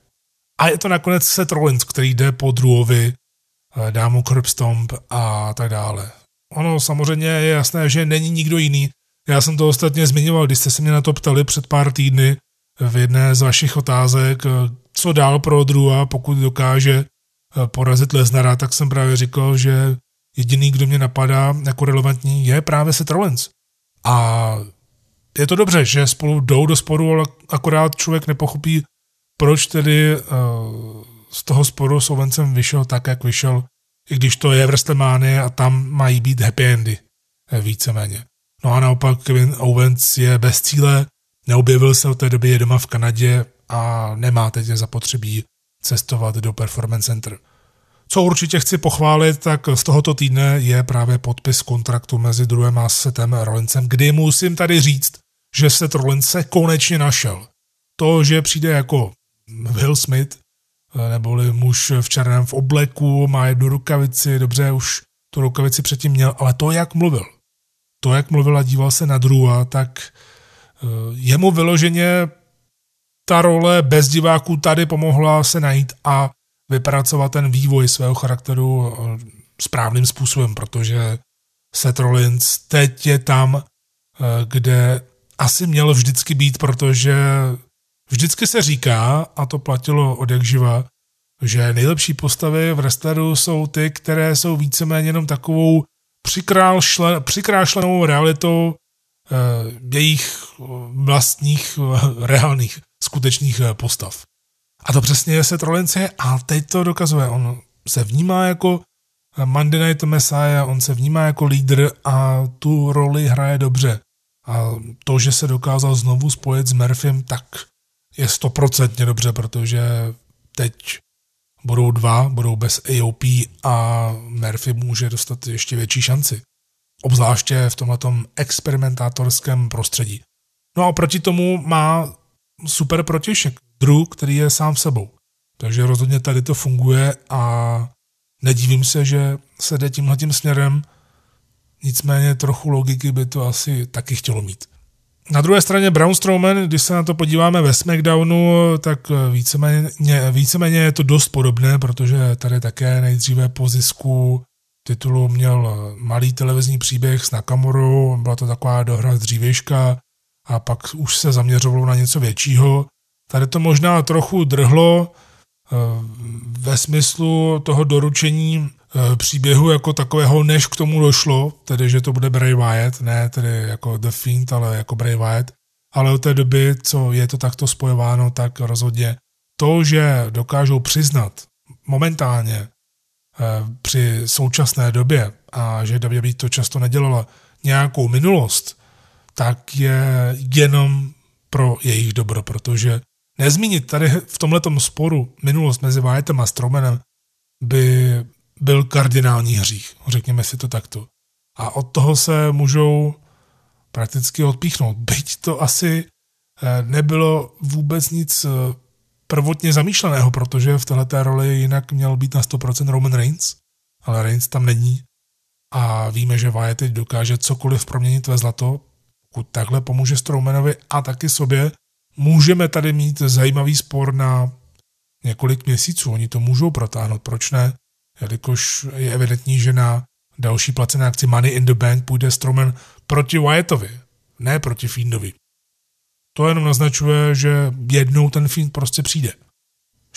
A je to nakonec Seth Rollins, který jde po druhovi, eh, dá mu curb stomp a tak dále. Ono samozřejmě je jasné, že není nikdo jiný. Já jsem to ostatně zmiňoval, když jste se mě na to ptali před pár týdny v jedné z vašich otázek, eh, co dál pro druha, pokud dokáže eh, porazit Lesnara, tak jsem právě říkal, že jediný, kdo mě napadá jako relevantní, je právě Seth Rollins. A je to dobře, že spolu jdou do sporu, ale akorát člověk nepochopí, proč tedy uh, z toho sporu s Owencem vyšel tak, jak vyšel, i když to je v a tam mají být happy endy, eh, víceméně. No a naopak Kevin Owens je bez cíle, neobjevil se od té doby, je doma v Kanadě a nemá teď zapotřebí cestovat do Performance Center. Co určitě chci pochválit, tak z tohoto týdne je právě podpis kontraktu mezi druhým a Setem Rollinsem, kdy musím tady říct, že Seth Rollins se konečně našel. To, že přijde jako Will Smith, neboli muž v černém v obleku, má jednu rukavici, dobře, už tu rukavici předtím měl, ale to, jak mluvil, to, jak mluvil a díval se na druhá, tak eh, jemu vyloženě ta role bez diváků tady pomohla se najít a vypracovat ten vývoj svého charakteru eh, správným způsobem, protože Seth Rollins teď je tam, eh, kde asi měl vždycky být, protože vždycky se říká, a to platilo od jak živa, že nejlepší postavy v wrestleru jsou ty, které jsou víceméně jenom takovou přikrášlenou realitou jejich vlastních reálných skutečných postav. A to přesně je Seth Rollins je a teď to dokazuje. On se vnímá jako Monday Night Messiah, on se vnímá jako lídr a tu roli hraje dobře. A to, že se dokázal znovu spojit s Murphym, tak je stoprocentně dobře, protože teď budou dva, budou bez AOP a Murphy může dostat ještě větší šanci. Obzvláště v tomto experimentátorském prostředí. No a proti tomu má super protěšek. Drew, který je sám sebou. Takže rozhodně tady to funguje a nedívím se, že se jde tímhletím směrem, nicméně trochu logiky by to asi taky chtělo mít. Na druhé straně Braun Strowman, když se na to podíváme ve SmackDownu, tak víceméně, víceméně je to dost podobné, protože tady také nejdříve po zisku titulu měl malý televizní příběh s Nakamurou, byla to taková dohra z dřívějška a pak už se zaměřovalo na něco většího. Tady to možná trochu drhlo eh, ve smyslu toho doručení eh, příběhu jako takového, než k tomu došlo, tedy že to bude Bray Wyatt, ne tedy jako The Fiend, ale jako Bray Wyatt. Ale od té doby, co je to takto spojováno, tak rozhodně to, že dokážou přiznat momentálně eh, při současné době a že WWE to často nedělala nějakou minulost, tak je jenom pro jejich dobro, protože Nezmínit tady v tomto sporu minulost mezi Wyattem a Strowmanem by byl kardinální hřích, řekněme si to takto. A od toho se můžou prakticky odpíchnout. Byť to asi eh, nebylo vůbec nic eh, prvotně zamýšleného, protože v této roli jinak měl být na 100% Roman Reigns, ale Reigns tam není. A víme, že Wyatt teď dokáže cokoliv proměnit ve zlato, pokud takhle pomůže Strowmanovi a taky sobě, můžeme tady mít zajímavý spor na několik měsíců. Oni to můžou protáhnout, proč ne? Jelikož je evidentní, že na další placené akci Money in the Bank půjde Strowman proti Wyattovi, ne proti Fiendovi. To jenom naznačuje, že jednou ten Fiend prostě přijde.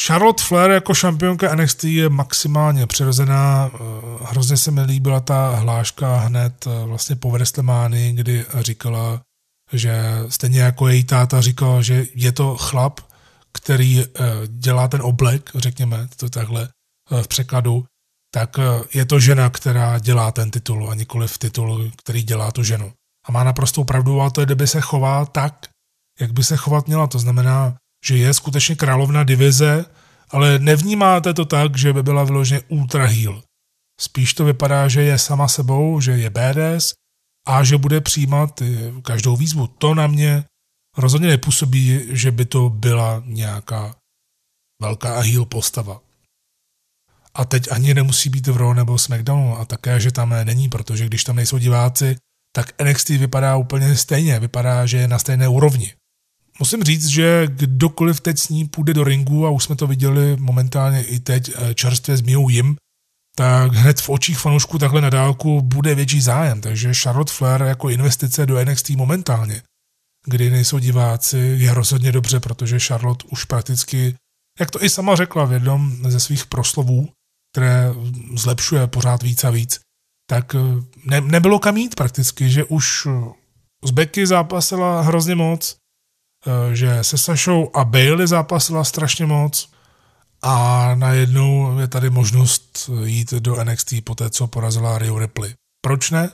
Charlotte Flair jako šampionka NXT je maximálně přirozená. Eh, hrozně se mi líbila ta hláška hned eh, vlastně po WrestleManii, kdy říkala, že stejně jako její táta říkal, že je to chlap, který eh, dělá ten oblek, řekněme to takhle v překladu, tak je to žena, která dělá ten titul a nikoli v titul, který dělá tu ženu. A má naprostou pravdu a to je, kdyby se chová tak, jak by se chovat měla. To znamená, že je skutečně královna divize, ale nevnímáte to tak, že by byla vyloženě ultra heel. Spíš to vypadá, že je sama sebou, že je badass a že bude přijímat každou výzvu. To na mě rozhodně nepůsobí, že by to byla nějaká velká heel postava. A teď ani nemusí být v Raw nebo SmackDownu a také, že tam není, protože když tam nejsou diváci, tak NXT vypadá úplně stejně, vypadá, že je na stejné úrovni. Musím říct, že kdokoliv teď s ní půjde do ringu, a už jsme to viděli momentálně i teď eh, čerstvě s Miou Jim, tak hned v očích fanoušků takhle na dálku bude větší zájem. Takže Charlotte Flair jako investice do NXT momentálně, kdy nejsou diváci, je rozhodně dobře, protože Charlotte už prakticky, jak to i sama řekla v jednom ze svých proslovů, které zlepšuje pořád víc a víc, tak eh, ne, nebylo kam jít prakticky, že už z Becky zápasila hrozně moc, že se Sašou a Bailey zápasila strašně moc a najednou je tady možnost jít do NXT po té, co porazila Rio Ripley. Proč ne?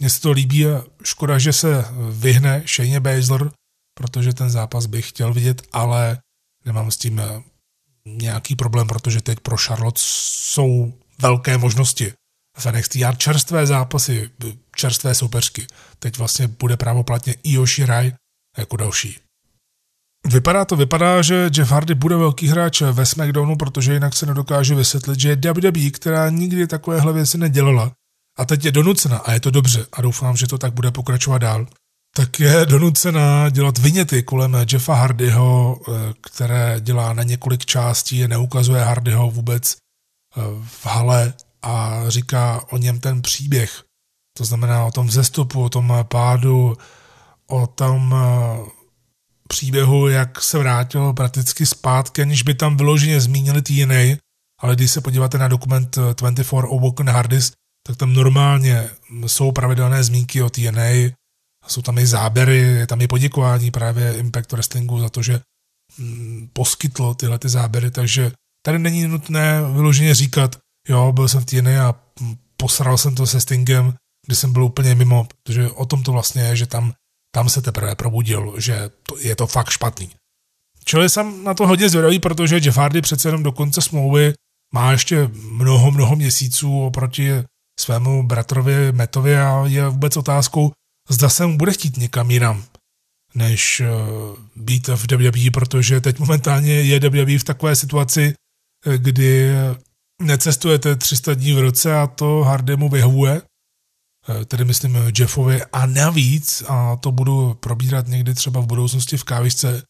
Mně se to líbí a škoda, že se vyhne Shane Baszler, protože ten zápas bych chtěl vidět, ale nemám s tím eh, nějaký problém, protože teď pro Charlotte jsou velké možnosti v NXT a čerstvé zápasy, čerstvé soupeřky. Teď vlastně bude právoplatně Io Shirai jako další. Vypadá to, vypadá, že Jeff Hardy bude velký hráč ve SmackDownu, protože jinak se nedokáže vysvětlit, že WWE, která nikdy takovéhle věci nedělala, a teď je donucena, a je to dobře, a doufám, že to tak bude pokračovat dál, tak je donucena dělat vyněty kolem Jeffa Hardyho, eh, které dělá na několik částí, neukazuje Hardyho vůbec eh, v hale a říká o něm ten příběh. To znamená o tom vzestupu, o tom pádu, o tom eh, příběhu, jak se vrátil prakticky zpátky, aniž by tam vyloženě zmínili TNA, ale když se podíváte na dokument 24 o Woken Hardys, tak tam normálně jsou pravidelné zmínky o TNA, jsou tam i záběry, je tam i poděkování právě Impact Wrestlingu za to, že mm, poskytlo tyhle ty záběry, takže tady není nutné vyloženě říkat, jo, byl jsem v TNA a posral jsem to se Stingem, kdy jsem byl úplně mimo, protože o tom to vlastně je, že tam tam se teprve probudil, že to, je to fakt špatný. Čili jsem na to hodně zvědavý, protože Jeff Hardy přece jenom do konce smlouvy má ještě mnoho, mnoho měsíců oproti svému bratrovi Metovi a je vůbec otázkou, zda se mu bude chtít někam jinam, než uh, být v WWE, protože teď momentálně je WWE v takové situaci, eh, kdy necestujete 300 dní v roce a to Hardemu vyhovuje, Eh, tedy myslím Jeffovi a navíc, a to budu probírat někdy třeba v budoucnosti v kávisce,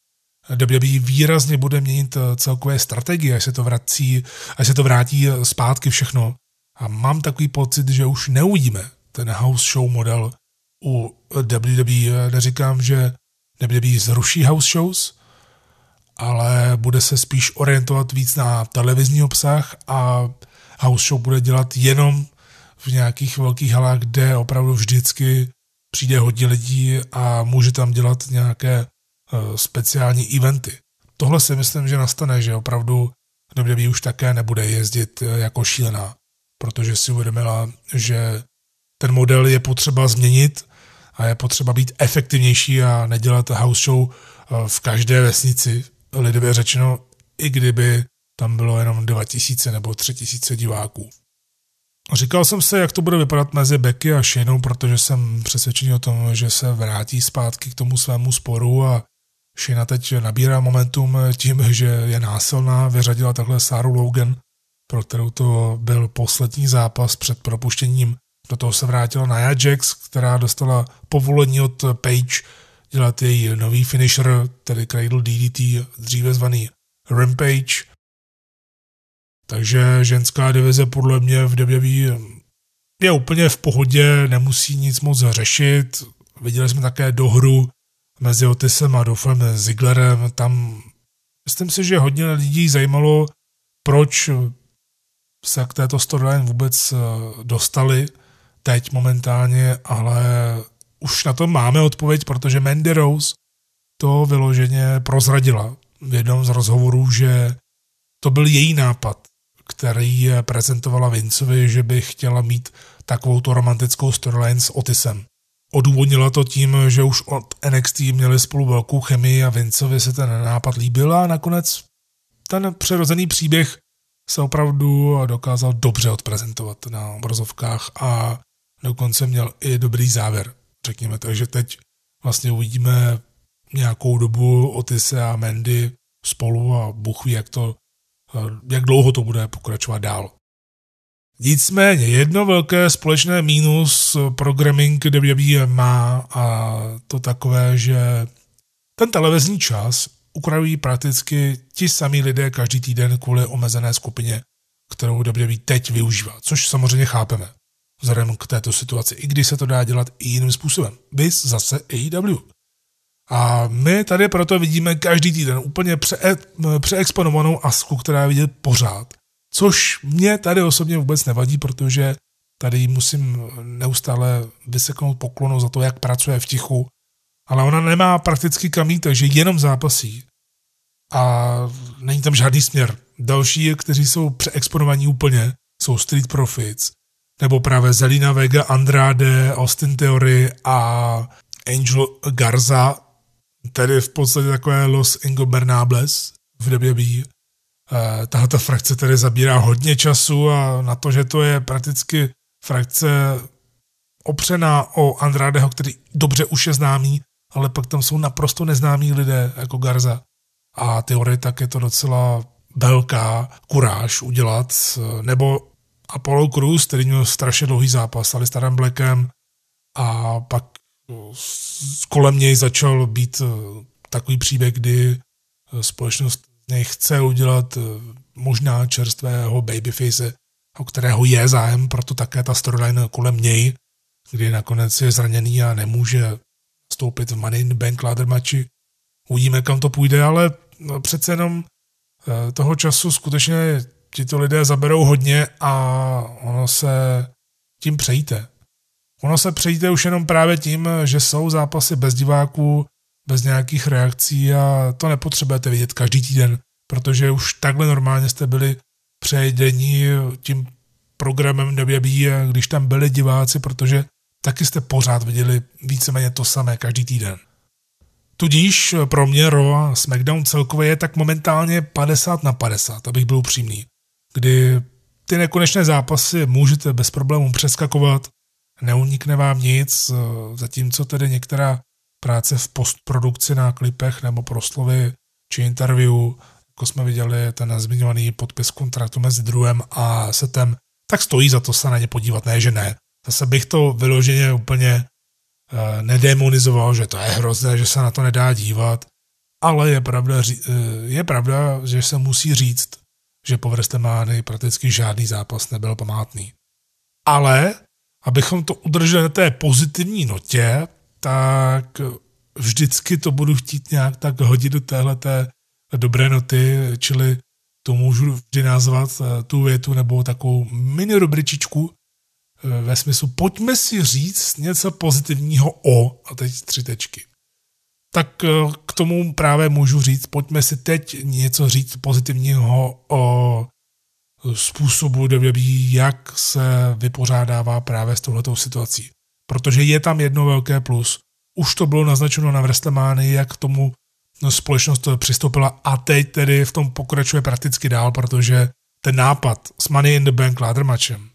WWE výrazně bude měnit eh, celkové strategie, až se to vrací, až se to vrátí eh, zpátky všechno. A mám takový pocit, že už neuvidíme ten house show model u WWE. Neříkám, že WWE zruší house shows, ale bude se spíš orientovat víc na televizní obsah a house show bude dělat jenom v nějakých velkých halách, kde opravdu vždycky přijde hodně lidí a může tam dělat nějaké uh, speciální eventy. Tohle si myslím, že nastane, že opravdu WWE už také nebude jezdit uh, jako šílená, protože si uvědomila, že ten model je potřeba změnit a je potřeba být efektivnější a nedělat house show uh, v každé vesnici, lidově řečeno, i kdyby tam bylo jenom 2000 nebo 3000 diváků. Říkal jsem se, jak to bude vypadat mezi Becky a Shaneou, protože jsem přesvědčený o tom, že se vrátí zpátky k tomu svému sporu a Shayna teď nabírá momentum tím, že je násilná, vyřadila takhle Saru Logan, pro kterou to byl poslední zápas před propuštěním. Do toho se vrátila Nia Jax, která dostala povolení od Page dělat její nový finisher, tedy Cradle DDT, dříve zvaný Rampage. Takže ženská divize podle mě v WWE je úplně v pohodě, nemusí nic moc řešit. Viděli jsme také dohru mezi Otisem a Dolphem Zigglerem, tam Myslím si, že hodně lidí zajímalo, proč se k této storyline vůbec eh, dostali teď momentálně, ale už na to máme odpověď, protože Mandy Rose to vyloženě prozradila v jednom z rozhovorů, že to byl její nápad, který prezentovala Vincovi, že by chtěla mít takovou romantickou storyline s Otisem. Odůvodnila to tím, že už od NXT měli spolu velkou chemii a Vincovi se ten nápad líbil a nakonec ten přirozený příběh se opravdu dokázal dobře odprezentovat na obrazovkách a dokonce měl i dobrý závěr, řekněme. Takže teď vlastně uvidíme nějakou dobu Otise a Mandy spolu a Bůh ví, jak, to, jak dlouho to bude pokračovat dál. Nicméně jedno velké společné mínus programming WWE má a to takové, že ten televizní čas ukrajují prakticky ti samí lidé každý týden kvůli omezené skupině, kterou WWE teď využívá, což samozřejmě chápeme vzhledem k této situaci, i když se to dá dělat i jiným způsobem. Vys zase AEW. A my tady proto vidíme každý týden úplně pře- přeexponovanou asku, která je vidět pořád. Což mě tady osobně vůbec nevadí, protože tady musím neustále vyseknout poklonu za to, jak pracuje v tichu, ale ona nemá prakticky kam jít, takže jenom zápasí. A není tam žádný směr. Další, kteří jsou přeexponovaní úplně, jsou Street Profits, nebo právě Zelina Vega, Andrade, Austin Theory a Angel Garza, tedy v podstatě takové Los Ingobernables v WWE. Eh, tahle frakce tedy zabírá hodně času a na to, že to je prakticky frakce opřená o Andradeho, který dobře už je známý, ale pak tam jsou naprosto neznámí lidé jako Garza. A teorie tak je to docela velká kuráž udělat, nebo Apollo Crews, který měl strašně dlouhý zápas s Alistairem Blackem a pak kolem něj začal být eh, takový příběh, kdy eh, společnost nechce udělat eh, možná čerstvého babyface, o kterého je zájem, proto také ta storyline kolem něj, kdy nakonec je zraněný a nemůže stoupit v Money in the Bank ladder matchi. Uvidíme, kam to půjde, ale no, přece jenom toho času skutečně tito lidé zaberou hodně a ono se tím přejíte. Ono se přejíte už jenom právě tím, že jsou zápasy bez diváků, bez nějakých reakcí a to nepotřebujete vidět každý týden, protože už takhle normálně jste byli přejedení tím programem WWE, když tam byli diváci, protože taky jste pořád viděli víceméně to samé každý týden. Tudíž pro mě Raw a SmackDown celkově je tak momentálně 50 na 50, abych byl upřímný kdy ty nekonečné zápasy můžete bez problémů přeskakovat, neunikne vám nic, eh, zatímco tedy některá práce v postprodukci na klipech nebo proslovy či interview, jako jsme viděli ten zmiňovaný podpis kontraktu mezi druhém a setem, tak stojí za to se na ně podívat, ne že ne. Zase bych to vyloženě úplně eh, nedemonizoval, že to je hrozné, že se na to nedá dívat, ale je pravda, eh, je pravda že se musí říct, že po Vrstemány prakticky žádný zápas nebyl památný. Ale, abychom to udrželi na té pozitivní notě, tak vždycky to budu chtít nějak tak hodit do téhleté dobré noty, čili to můžu vždy nazvat eh, tu větu nebo takovou mini rubričičku eh, ve smyslu pojďme si říct něco pozitivního o, a teď tři tečky. Tak eh, k tomu právě můžu říct, pojďme si teď něco říct pozitivního o způsobu WWE, jak se vypořádává právě s touhletou situací. Protože je tam jedno velké plus. Už to bylo naznačeno na WrestleManii, jak k tomu společnost přistoupila a teď tedy v tom pokračuje prakticky dál, protože ten nápad s Money in the Bank ladder matchem,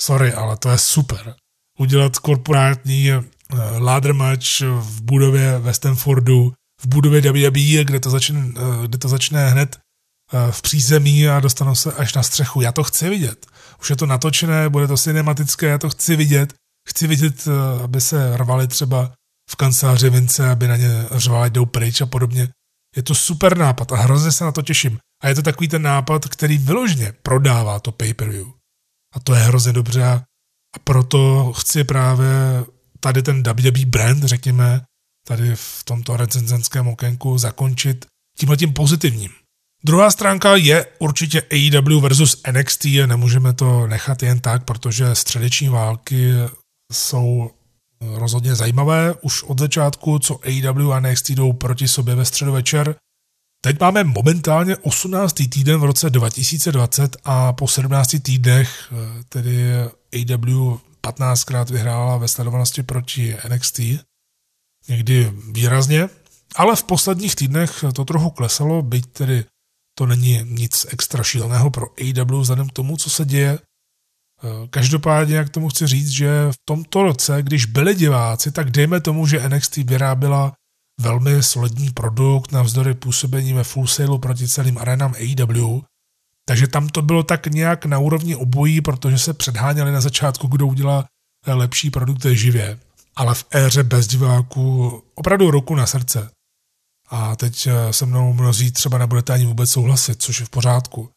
sorry, ale to je super. Udělat korporátní Eh, ladder match v budově ve Stanfordu, v budově WWE, kde to začne, eh, kde to začne hned v přízemí a dostanu se až na střechu. Já to chci vidět. Už je to natočené, bude to cinematické, já to chci vidět. Chci vidět, aby se rvali třeba v kanceláři Vince, aby na ně řvali, jdou pryč a podobně. Je to super nápad a hrozně se na to těším. A je to takový ten nápad, který vyložně prodává to pay-per-view. A to je hrozně dobře a proto chci právě tady ten WWE brand, řekněme, tady v tomto recenzenském okénku zakončit tímhletím pozitivním. Druhá stránka je určitě AEW versus NXT, nemůžeme to nechat jen tak, protože středeční války jsou rozhodně zajímavé už od začátku, co AEW a NXT jdou proti sobě ve středu večer. Teď máme momentálně 18. týden v roce 2020 a po 17 týdnech tedy AEW 15krát vyhrála ve sledovanosti proti NXT, někdy výrazně, ale v posledních týdnech to trochu klesalo, byť tedy to není nic extra šíleného pro AEW vzhledem k tomu, co se děje. Každopádně, jak tomu chci říct, že v tomto roce, když byli diváci, tak dejme tomu, že NXT vyrábila velmi solidní produkt navzdory působení ve full sale proti celým arenám AEW, takže tam to bylo tak nějak na úrovni obojí, protože se předháněli na začátku, kdo udělá lepší produkt živě. Ale v éře bez diváků opravdu ruku na srdce. A teď eh, se mnou mnozí třeba nebudete ani vůbec souhlasit, což je v pořádku.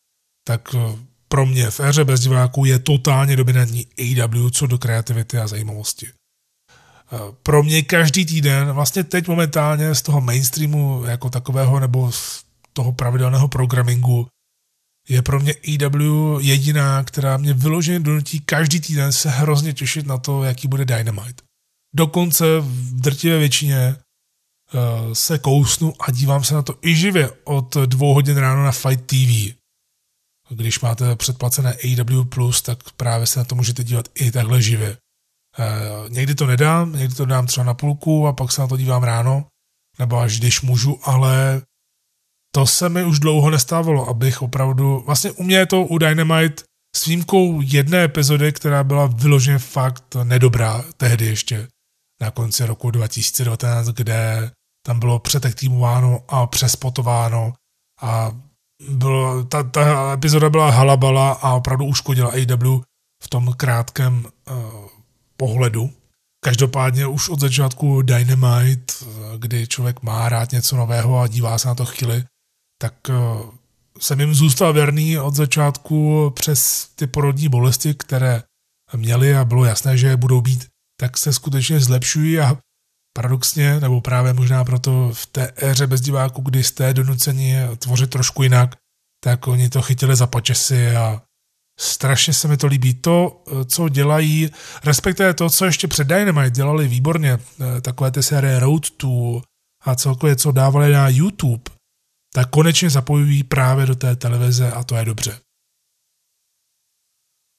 Tak eh, pro mě v éře bez diváků je totálně dominantní AW co do kreativity a zajímavosti. Eh, pro mě každý týden, vlastně teď momentálně z toho mainstreamu jako takového nebo z toho pravidelného programingu je pro mě EW jediná, která mě vyloženě donutí každý týden se hrozně těšit na to, jaký bude Dynamite. Dokonce v drtivé většině se kousnu a dívám se na to i živě od dvou hodin ráno na Fight TV. Když máte předplacené AW+, tak právě se na to můžete dívat i takhle živě. Uh, někdy to nedám, někdy to dám třeba na půlku a pak se na to dívám ráno, nebo až když můžu, ale to se mi už dlouho nestávalo, abych opravdu, vlastně u mě je to u Dynamite s výjimkou jedné epizody, která byla vyloženě fakt nedobrá tehdy ještě na konci roku 2019, kde tam bylo přetektýmováno a přespotováno a bylo, ta, ta epizoda byla halabala a opravdu uškodila AW v tom krátkém uh, pohledu. Každopádně už od začátku Dynamite, kdy člověk má rád něco nového a dívá se na to chvíli, tak eh, jsem jim zůstal věrný od začátku přes ty porodní bolesti, které měli a bylo jasné, že budou být, tak se skutečně zlepšují a paradoxně, nebo právě možná proto v té éře bez diváků, kdy jste donuceni tvořit trošku jinak, tak oni to chytili za pačesy a strašně se mi to líbí. To, co dělají, respektive to, co ještě před Dynamite dělali výborně, eh, takové ty série Road to a celkově, co dávali na YouTube, tak konečně zapojují právě do té televize a to je dobře.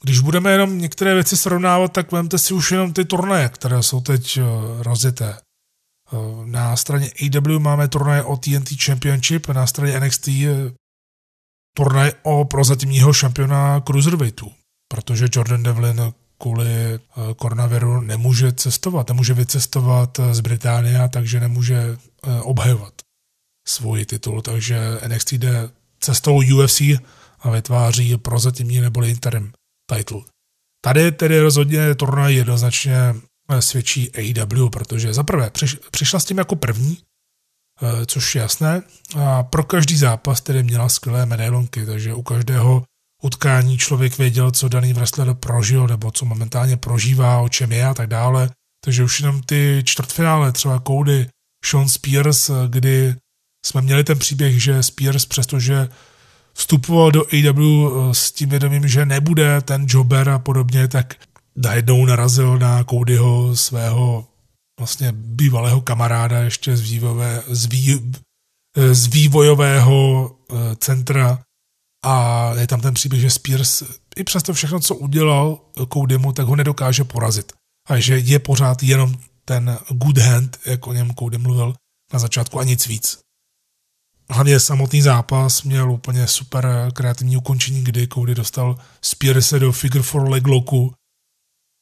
Když budeme jenom některé věci srovnávat, tak vemte si už jenom ty turnaje, které jsou teď eh, rozjeté. Eh, na straně AW máme turnaje o TNT Championship, na straně NXT turnaj o prozatímního šampiona Cruiserweightu, protože Jordan Devlin kvůli eh, koronaviru nemůže cestovat, nemůže vycestovat z Británie, takže nemůže obhajovat svůj titul, takže NXT jde cestou UFC a vytváří prozatímní neboli interim title. Tady tedy rozhodně turnaj jednoznačně eh, svědčí AEW, protože za prvé přiš, přišla s tím jako první, eh, což je jasné, a pro každý zápas tedy měla skvělé medailonky, takže u každého utkání člověk věděl, co daný wrestler prožil, nebo co momentálně prožívá, o čem je a tak dále. Takže už jenom ty čtvrtfinále, třeba Cody, Sean Spears, eh, kdy jsme měli ten příběh, že Spears, přestože vstupoval do AW eh, s tím vědomím, že nebude ten jobber a podobně, tak najednou narazil na Codyho svého vlastně bývalého kamaráda ještě z, vývojové, z, vý, eh, z vývojového eh, centra a je tam ten příběh, že Spears i přesto všechno, co udělal Codymu, tak ho nedokáže porazit. A že je pořád jenom ten good hand, jak o něm Cody mluvil na začátku a nic víc hlavně samotný zápas měl úplně super kreativní ukončení, kdy Cody dostal Spearse do figure for leg locku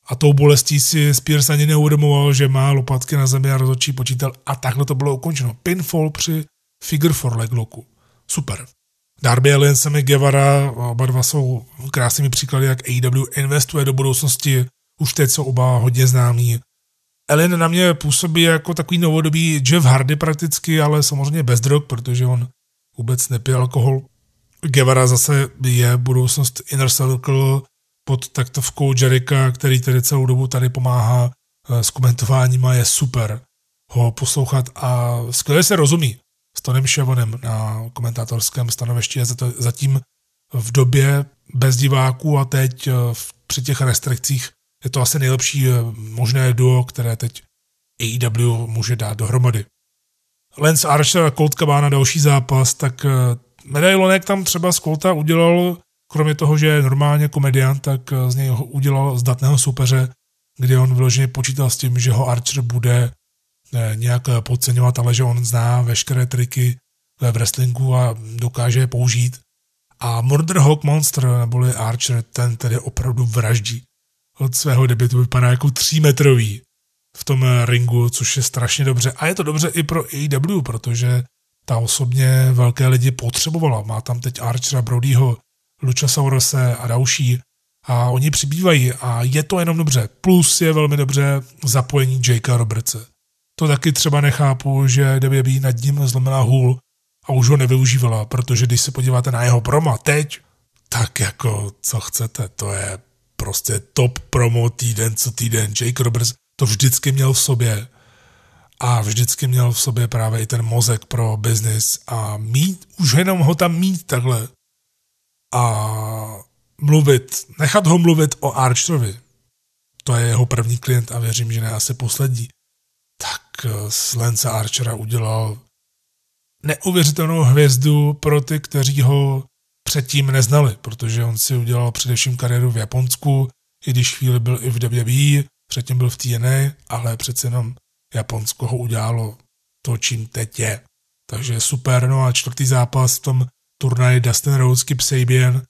a tou bolestí si Spears ani neuvědomoval, že má lopatky na zemi a rozhodčí počítal a takhle to bylo ukončeno. Pinfall při figure for leg locku. Super. Darby Allin, Sammy Guevara, oba dva jsou krásnými příklady, jak AEW investuje do budoucnosti. Už teď jsou oba hodně známí Ellen na mě působí jako takový novodobý Jeff Hardy prakticky, ale samozřejmě bez drog, protože on vůbec nepije alkohol. Guevara zase je budoucnost Inner Circle pod taktovkou Jerika, který tedy celou dobu tady pomáhá eh, s komentováním a je super ho poslouchat a skvěle se rozumí. s Tonym Shevonem na komentátorském stanovišti a zatím v době bez diváků a teď eh, při těch restrikcích je to asi nejlepší eh, možné duo, které teď AEW může dát dohromady. Lance Archer a Colt Cabana další zápas, tak eh, medailonek tam třeba z Colta udělal, kromě toho, že je normálně komediant, tak z něj udělal zdatného soupeře, kdy on vyloženě počítal s tím, že ho Archer bude nějak podceňovat, ale že on zná veškeré triky ve wrestlingu a dokáže je použít. A Murder Hawk Monster, neboli Archer, ten tedy opravdu vraždí. Od svého debitu vypadá jako třímetrový v tom ringu, což je strašně dobře. A je to dobře i pro AEW, protože ta osobně velké lidi potřebovala. Má tam teď Archera, Brodyho, Luchasauruse a další a oni přibývají a je to jenom dobře. Plus je velmi dobře zapojení Jakea Robertse. To taky třeba nechápu, že WWE nad ním zlomená hůl a už ho nevyužívala, protože když se podíváte na jeho promo teď, tak jako co chcete, to je prostě top promo týden co týden. Jake Roberts to vždycky měl v sobě. A vždycky měl v sobě právě i ten mozek pro business a mít, už jenom ho tam mít takhle a mluvit, nechat ho mluvit o Archerovi, to je jeho první klient a věřím, že ne asi poslední, tak z Lance Archera udělal neuvěřitelnou hvězdu pro ty, kteří ho předtím neznali, protože on si udělal především kariéru v Japonsku, i když chvíli byl i v WWE, předtím byl v TNA, ale přece jenom Japonsko ho udělalo to, čím teď je. Takže super, no a čtvrtý zápas v tom turnaji Dustin Rhodes, Kip Sabian,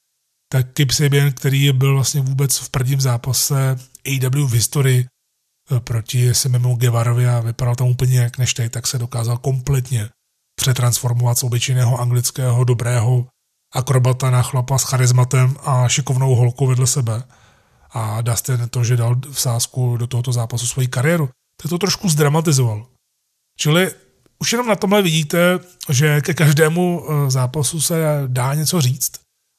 tak Kip Sabian, který byl vlastně vůbec v prvním zápase AW v historii eh, proti Semimu Guevarovi a vypadal tam úplně jak než teď, tak se dokázal kompletně přetransformovat z obyčejného anglického dobrého akrobata na chlapa s charizmatem a šikovnou holkou vedle sebe. A Dustin to, že dal v sázku do tohoto zápasu svoji kariéru, tak to trošku zdramatizoval. Čili už jenom na tomhle vidíte, že ke každému eh, zápasu se dá něco říct.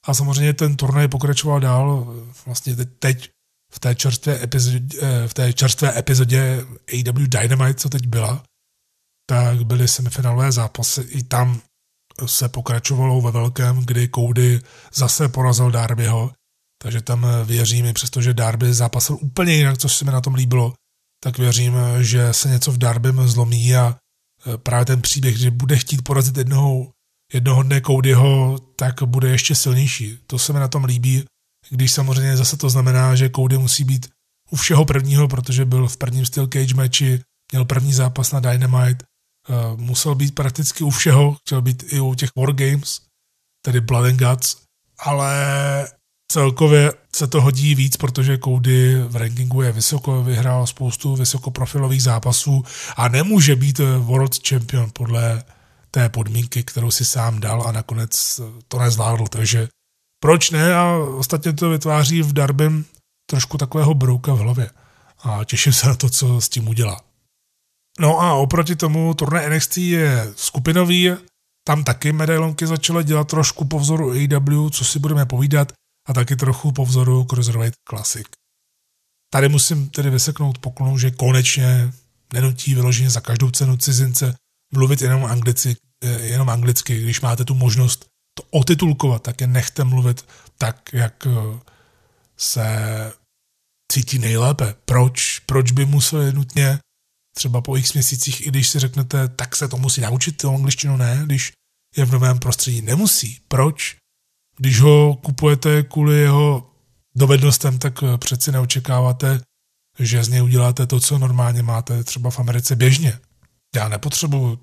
A samozřejmě ten turnaj pokračoval dál vlastně teď v té čerstvé epizodě, eh, v té čerstvé epizodě AW Dynamite, co teď byla, tak byly semifinálové zápasy. I tam se pokračovalo ve velkém, kdy Cody zase porazil Darbyho, takže tam věřím, i přestože Darby zápasil úplně jinak, což se mi na tom líbilo, tak věřím, že se něco v Darbym zlomí a e, právě ten příběh, že bude chtít porazit jednoho, jednoho dne Codyho, tak bude ještě silnější. To se mi na tom líbí, když samozřejmě zase to znamená, že Cody musí být u všeho prvního, protože byl v prvním Steel Cage matchi, měl první zápas na Dynamite, Eh, musel být prakticky u všeho, chtěl být i u těch Wargames, tedy Blood and Guts, ale celkově se to hodí víc, protože Cody v rankingu je vysoko, vyhrál spoustu vysokoprofilových zápasů a nemůže být eh, World Champion podle té podmínky, kterou si sám dal a nakonec eh, to nezvládl, takže proč ne a ostatně to vytváří v Darbem trošku takového brouka v hlavě a těším se na to, co s tím udělá. No a oproti tomu turné NXT je skupinový, tam taky medailonky začaly dělat trošku po vzoru AEW, co si budeme povídat, a taky trochu po vzoru Cruiserweight Classic. Tady musím tedy vyseknout poklonu, že konečně nenutí vyloženě za každou cenu cizince mluvit jenom, anglici, eh, jenom anglicky. Když máte tu možnost to otitulkovat, tak je nechte mluvit tak, jak eh, se cítí nejlépe. Proč? Proč by museli nutně třeba po x měsících, i když si řeknete, tak se to musí naučit, tu angličtinu ne, když je v novém prostředí, nemusí. Proč? Když ho kupujete kvůli jeho dovednostem, tak přeci neočekáváte, že z něj uděláte to, co normálně máte třeba v Americe běžně. Já nepotřebuji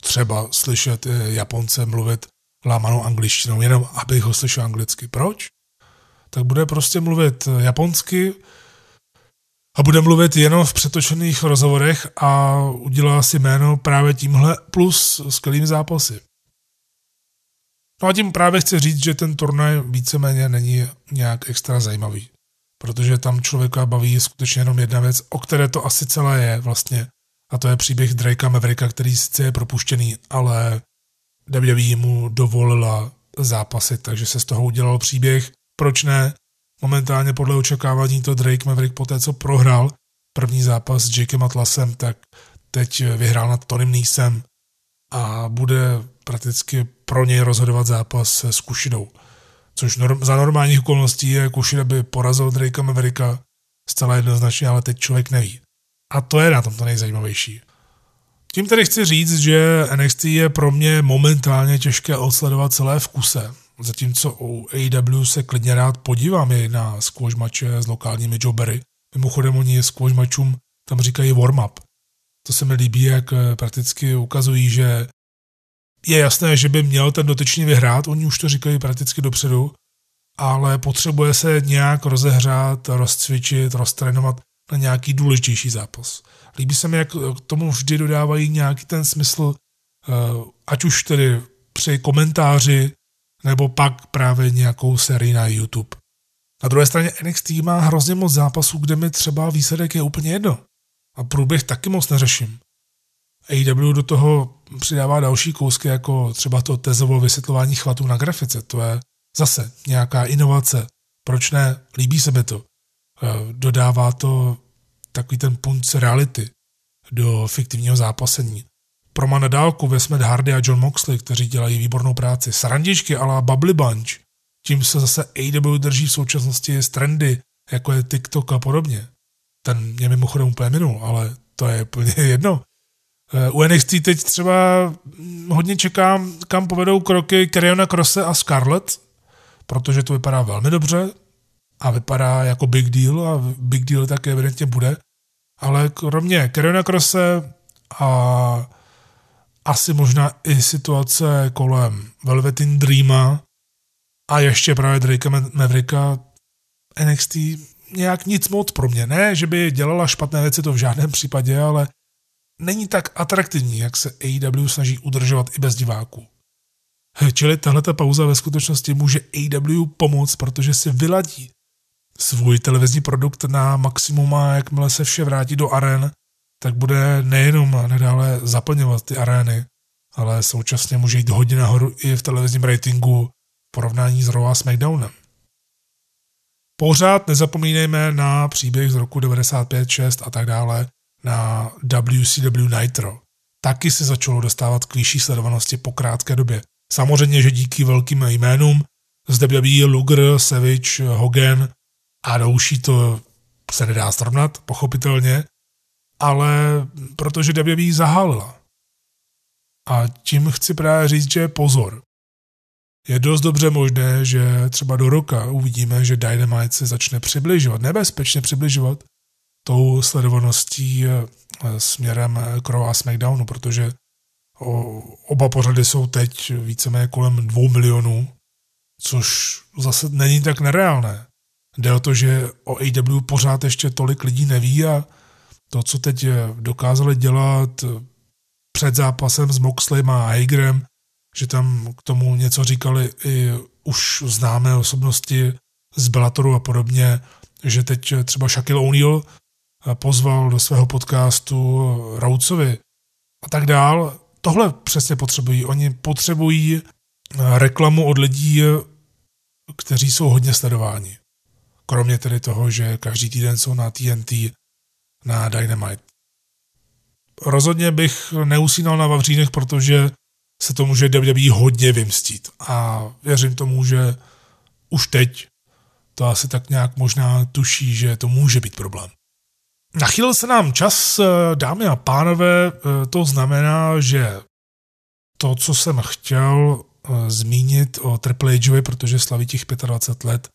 třeba slyšet Japonce mluvit lámanou angličtinou, jenom abych ho slyšel anglicky. Proč? Tak bude prostě mluvit japonsky, a bude mluvit jenom v přetočených rozhovorech a udělá si jméno právě tímhle plus skvělými zápasy. No a tím právě chci říct, že ten turnaj víceméně není nějak extra zajímavý, protože tam člověka baví skutečně jenom jedna věc, o které to asi celé je vlastně, a to je příběh Drakea Mavericka, který sice je propuštěný, ale WWE mu dovolila zápasy, takže se z toho udělal příběh. Proč ne? Momentálně podle očekávání to Drake Maverick po té, co prohrál první zápas s Jakem Atlasem, tak teď vyhrál nad Tonym Neesem a bude prakticky pro něj rozhodovat zápas se Kušinou. Což norm, za normálních okolností je Kušina by porazil Drakea Mavericka zcela jednoznačně, ale teď člověk neví. A to je na tom to nejzajímavější. Tím tedy chci říct, že NXT je pro mě momentálně těžké odsledovat celé v kuse. Zatímco u AEW se klidně rád podívám i na squash mače s lokálními jobbery. Mimochodem oni squash mačům tam říkají warm-up. To se mi líbí, jak eh, prakticky ukazují, že je jasné, že by měl ten dotyčný vyhrát, oni už to říkají prakticky dopředu, ale potřebuje se nějak rozehřát, rozcvičit, roztrénovat na nějaký důležitější zápas. Líbí se mi, jak k tomu vždy dodávají nějaký ten smysl, eh, ať už tedy při komentáři, nebo pak právě nějakou sérii na YouTube. Na druhé straně NXT má hrozně moc zápasů, kde mi třeba výsledek je úplně jedno. A průběh taky moc neřeším. AEW do toho přidává další kousky, jako třeba to tezovo vysvětlování chvatů na grafice. To je zase nějaká inovace. Proč ne? Líbí se mi to. Eh, dodává to takový ten punc reality do fiktivního zápasení. Pro na dálku Wes Hardy a John Moxley, kteří dělají výbornou práci. Srandičky la Bubbly Bunch. Tím se zase AW drží v současnosti z trendy, jako je TikTok a podobně. Ten mě mimochodem úplně minul, ale to je úplně <laughs> jedno. Eh, u NXT teď třeba hodně čekám, kam povedou kroky Keriona Crosse a Scarlett, protože to vypadá velmi dobře a vypadá jako big deal a big deal tak evidentně bude. Ale kromě Keriona Crosse a asi možná i situace kolem Velvetin Dreama a ještě právě Drake Mavericka NXT nějak nic moc pro mě. Ne, že by dělala špatné věci, to v žádném případě, ale není tak atraktivní, jak se AEW snaží udržovat i bez diváků. Čili tahle pauza ve skutečnosti může AEW pomoct, protože si vyladí svůj televizní produkt na maximum a jakmile se vše vrátí do aren, tak bude nejenom nadále zaplňovat ty arény, ale současně může jít hodně nahoru i v televizním ratingu v porovnání s Raw a SmackDownem. Pořád nezapomínejme na příběh z roku 95, 6 a tak dále, na WCW Nitro. Taky se začalo dostávat k vyšší sledovanosti po krátké době. Samozřejmě, že díky velkým jménům z WWE Luger, Savage, Hogan a další to se nedá srovnat, pochopitelně, ale protože WWE zahálila. A tím chci právě říct, že pozor. Je dost dobře možné, že třeba do roka uvidíme, že Dynamite se začne přibližovat, nebezpečně přibližovat tou sledovaností eh, směrem k Raw a SmackDownu, protože oba pořady jsou teď víceméně kolem dvou milionů, což zase není tak nereálné. Jde o to, že o AW pořád ještě tolik lidí neví a to, co teď dokázali dělat před zápasem s Moxleym a Hagerem, že tam k tomu něco říkali i už známé osobnosti z Bellatoru a podobně, že teď třeba Shaquille O'Neal pozval do svého podcastu Raucovi a tak dál. Tohle přesně potřebují. Oni potřebují reklamu od lidí, kteří jsou hodně sledováni. Kromě tedy toho, že každý týden jsou na TNT, na Dynamite. Rozhodně bych neusínal na Vavřínech, protože se to může WWE hodně vymstít. A věřím tomu, že už teď to asi tak nějak možná tuší, že to může být problém. Nachýlil se nám čas, dámy a pánové, to znamená, že to, co jsem chtěl eh, zmínit o Triple H, protože slaví těch 25 let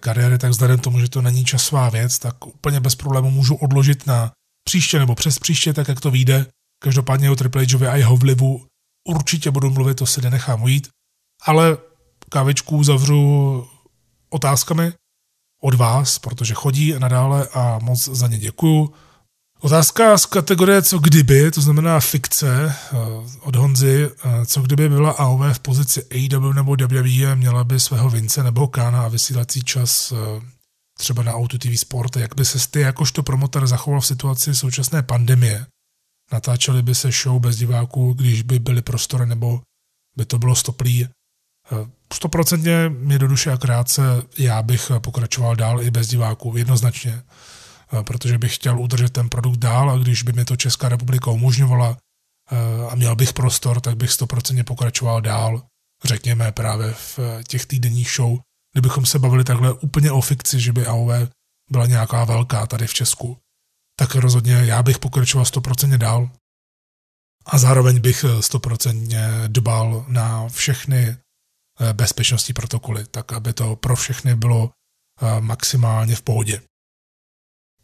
kariéry, tak vzhledem tomu, že to není časová věc, tak úplně bez problému můžu odložit na příště nebo přes příště, tak jak to vyjde. Každopádně o Triple H a jeho vlivu určitě budu mluvit, to si nenechám ujít. Ale kávičku zavřu otázkami od vás, protože chodí nadále a moc za ně děkuju. Otázka z kategorie co kdyby, to znamená fikce eh, od Honzy, eh, co kdyby byla AOV v pozici AEW nebo WWE, měla by svého Vince nebo Kána a vysílací čas eh, třeba na Auto TV Sport, jak by se ty jakožto promotor zachoval v situaci současné pandemie. Natáčeli by se show bez diváků, když by byly prostory nebo by to bylo stoplý. Stoprocentně mě do duše a krátce, já bych pokračoval dál i bez diváků, jednoznačně. Eh, protože bych chtěl udržet ten produkt dál a když by mi to Česká republika umožňovala, a měl bych prostor, tak bych stoprocentně pokračoval dál, řekněme právě v těch týdenních show, kdybychom se bavili takhle úplně o fikci, že by AOV byla nějaká velká tady v Česku, tak rozhodně já bych pokračoval stoprocentně dál a zároveň bych stoprocentně dbal na všechny bezpečnostní protokoly, tak aby to pro všechny bylo maximálně v pohodě.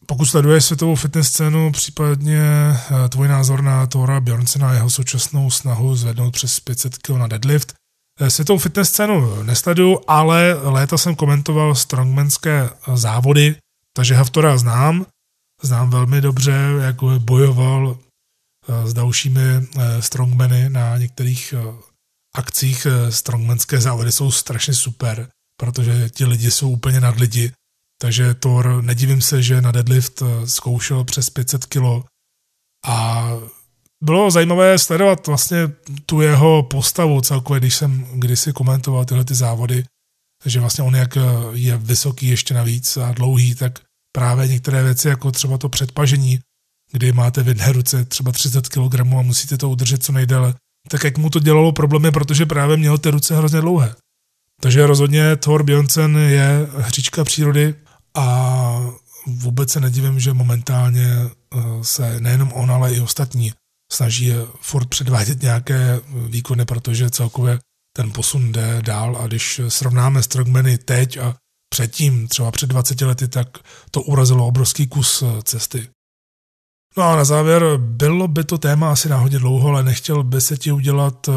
Pokud sleduješ světovou fitness scénu, případně eh, tvůj názor na Tora Bjornsena a jeho současnou snahu zvednout přes 500 kg na deadlift, eh, Světovou fitness scénu nesleduju, ale léta jsem komentoval strongmanské eh, závody, takže Haftora znám. Znám velmi dobře, jak bojoval s dalšími strongmany na některých akcích. Strongmanské závody jsou strašně super, protože ti lidi jsou úplně nad lidi takže Thor, nedivím se, že na deadlift eh, zkoušel přes 500 kg a bylo zajímavé sledovat vlastně tu jeho postavu celkově, když jsem kdysi komentoval tyhle ty závody, že vlastně on jak eh, je vysoký ještě navíc a dlouhý, tak právě některé věci, jako třeba to předpažení, kdy máte v jedné ruce třeba 30 kg a musíte to udržet co nejdéle, tak jak mu to dělalo problémy, protože právě měl ty ruce hrozně dlouhé. Takže rozhodně Thor Björnsen je hříčka přírody a vůbec se nedivím, že momentálně eh, se nejenom on, ale i ostatní snaží furt předvádět nějaké výkony, protože celkově ten posun jde dál a když srovnáme strongmany teď a předtím, třeba před 20 lety, tak to urazilo obrovský kus eh, cesty. No a na závěr, bylo by to téma asi náhodně dlouho, ale nechtěl by se ti udělat eh,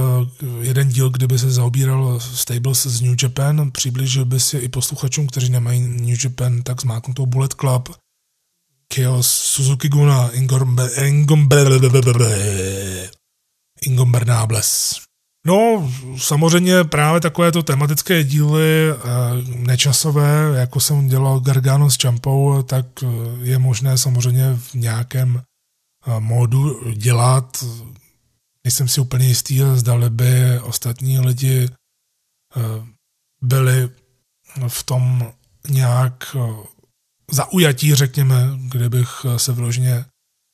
jeden díl, kdyby se zaobíral Stables z New Japan, přiblížil by si i posluchačům, kteří nemají New Japan, tak zmáknutou Bullet Club, Chaos, Suzuki Guna, Ingomber, Ingomber, Ingombernables. No, samozřejmě právě takovéto tematické díly, eh, nečasové, jako jsem dělal Gargano s Champou, tak eh, je možné samozřejmě v nějakém eh, módu dělat. Nejsem si úplně jistý, zdali by ostatní lidi byli v tom nějak zaujatí, řekněme, kdybych se vyloženě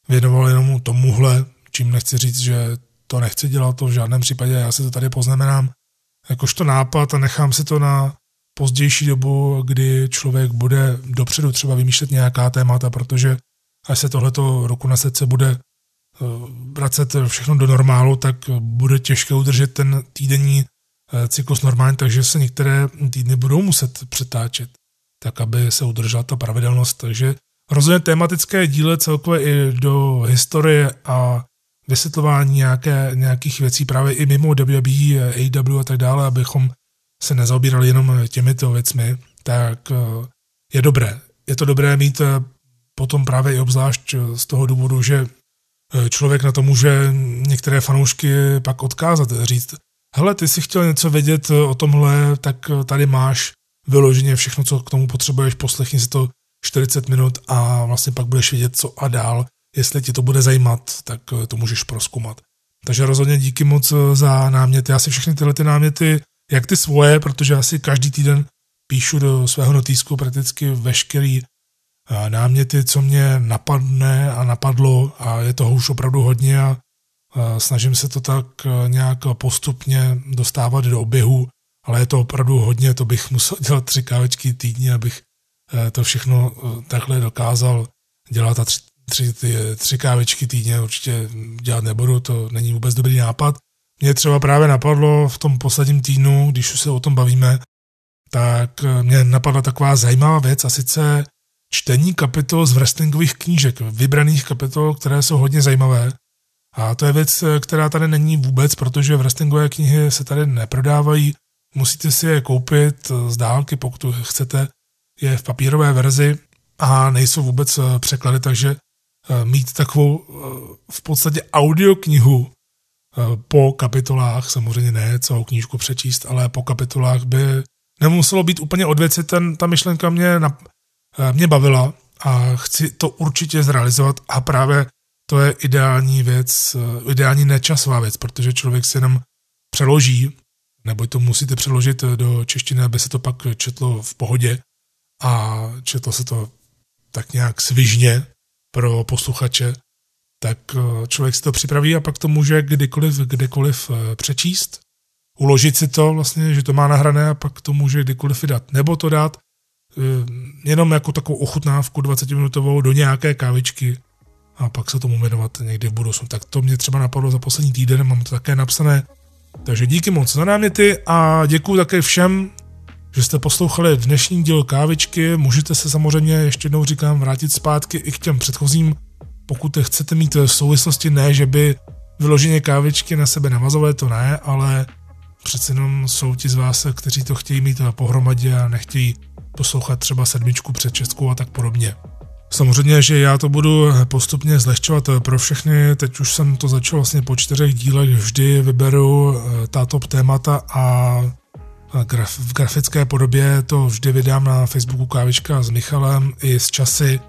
věnoval jenom tomuhle, čím nechci říct, že to nechci dělat, to v žádném případě, já si to tady poznamenám jakožto nápad a nechám si to na pozdější dobu, kdy člověk bude dopředu třeba vymýšlet nějaká témata, protože až se tohleto roku na srdce bude eh, vracet všechno do normálu, tak bude těžké udržet ten týdenní eh, cyklus normálně, takže se některé týdny budou muset přetáčet, tak aby se udržela ta pravidelnost. Takže rozhodně tematické díle celkově i do historie a vysvětlování nějaké, nějakých věcí právě i mimo WWE, AW a tak dále, abychom se nezaobírali jenom těmito věcmi, tak eh, je dobré. Je to dobré mít eh, potom právě i obzvlášť eh, z toho důvodu, že člověk na to může některé fanoušky pak odkázat, říct, hele, ty si chtěl něco vědět o tomhle, tak tady máš vyloženě všechno, co k tomu potřebuješ, poslechni si to 40 minut a vlastně pak budeš vědět, co a dál jestli ti to bude zajímat, tak eh, to můžeš proskoumat. Takže rozhodně díky moc eh, za náměty. Já si všechny tyhle ty náměty, jak ty svoje, protože já si každý týden píšu do svého notýsku prakticky veškerý eh, náměty, co mě napadne a napadlo a je toho už opravdu hodně a snažím se to tak nějak postupně dostávat do oběhu, ale je to opravdu hodně, to bych musel <laughs> dělat tři kávečky týdně, abych to všechno takhle dokázal dělat a tři, tři, ty, tři kávičky týdně určitě dělat nebudu, to není vůbec dobrý nápad. Mě třeba právě napadlo v tom posledním týdnu, když už se o tom bavíme, tak mě napadla taková zajímavá věc a sice čtení kapitol z wrestlingových knížek, vybraných kapitol, které jsou hodně zajímavé. A to je věc, která tady není vůbec, protože wrestlingové knihy se tady neprodávají. Musíte si je koupit z dálky, pokud chcete je v papírové verzi a nejsou vůbec překlady, takže Eh, mít takovou eh, v podstatě audioknihu eh, po kapitolách, samozřejmě ne celou knížku přečíst, ale po kapitolách by nemuselo být úplně od věci, ten, ta myšlenka mě, na, mě bavila a chci to určitě zrealizovat a právě to je ideální věc, ideální nečasová věc, protože člověk si jenom přeloží, nebo to musíte přeložit do češtiny, aby se to pak četlo v pohodě a četlo se to tak nějak svižně, pro posluchače, tak eh, člověk si to připraví a pak to může kdykoliv, kdekoliv eh, přečíst, uložit si to vlastně, že to má nahrané a pak to může kdykoliv vydat. Nebo to dát eh, jenom jako takovou ochutnávku 20-minutovou do nějaké kávičky a pak se tomu věnovat někdy v budoucnu. Tak to mě třeba napadlo za poslední týden, mám to také napsané. Takže díky moc za náměty a děkuji také všem, že jste poslouchali dnešní díl kávičky. Můžete se samozřejmě, ještě jednou říkám, vrátit zpátky i k těm předchozím, pokud chcete mít v souvislosti, ne, že by vyloženě kávičky na sebe navazové, to ne, ale přece jenom jsou ti z vás, kteří to chtějí mít pohromadě a nechtějí poslouchat třeba sedmičku před českou a tak podobně. Samozřejmě, že já to budu postupně zlehčovat pro všechny, teď už jsem to začal vlastně po čtyřech dílech, vždy vyberu eh, ta top témata a v grafické podobě to vždy vydám na Facebooku Kávička s Michalem i s časy,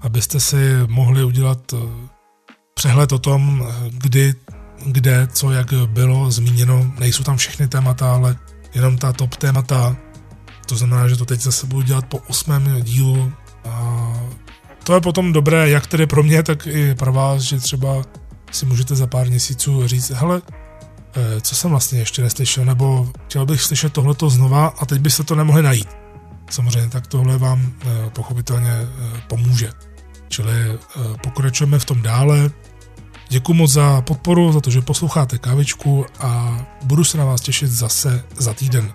abyste si mohli udělat eh, přehled o tom, eh, kdy, kde, co, jak bylo zmíněno. Nejsou tam všechny témata, ale jenom ta top témata. To znamená, že to teď zase budu dělat po osmém dílu. A to je potom dobré, jak tedy pro mě, tak i pro vás, že třeba si můžete za pár měsíců říct, hele, co jsem vlastně ještě neslyšel, nebo chtěl bych slyšet tohleto znova a teď byste to nemohli najít. Samozřejmě tak tohle vám pochopitelně pomůže. Čili eh, pokračujeme v tom dále. Děkuji moc za podporu, za to, že posloucháte kávičku a budu se na vás těšit zase za týden.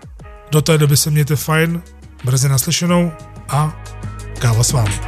Do té doby se mějte fajn, brzy naslyšenou a káva s vámi.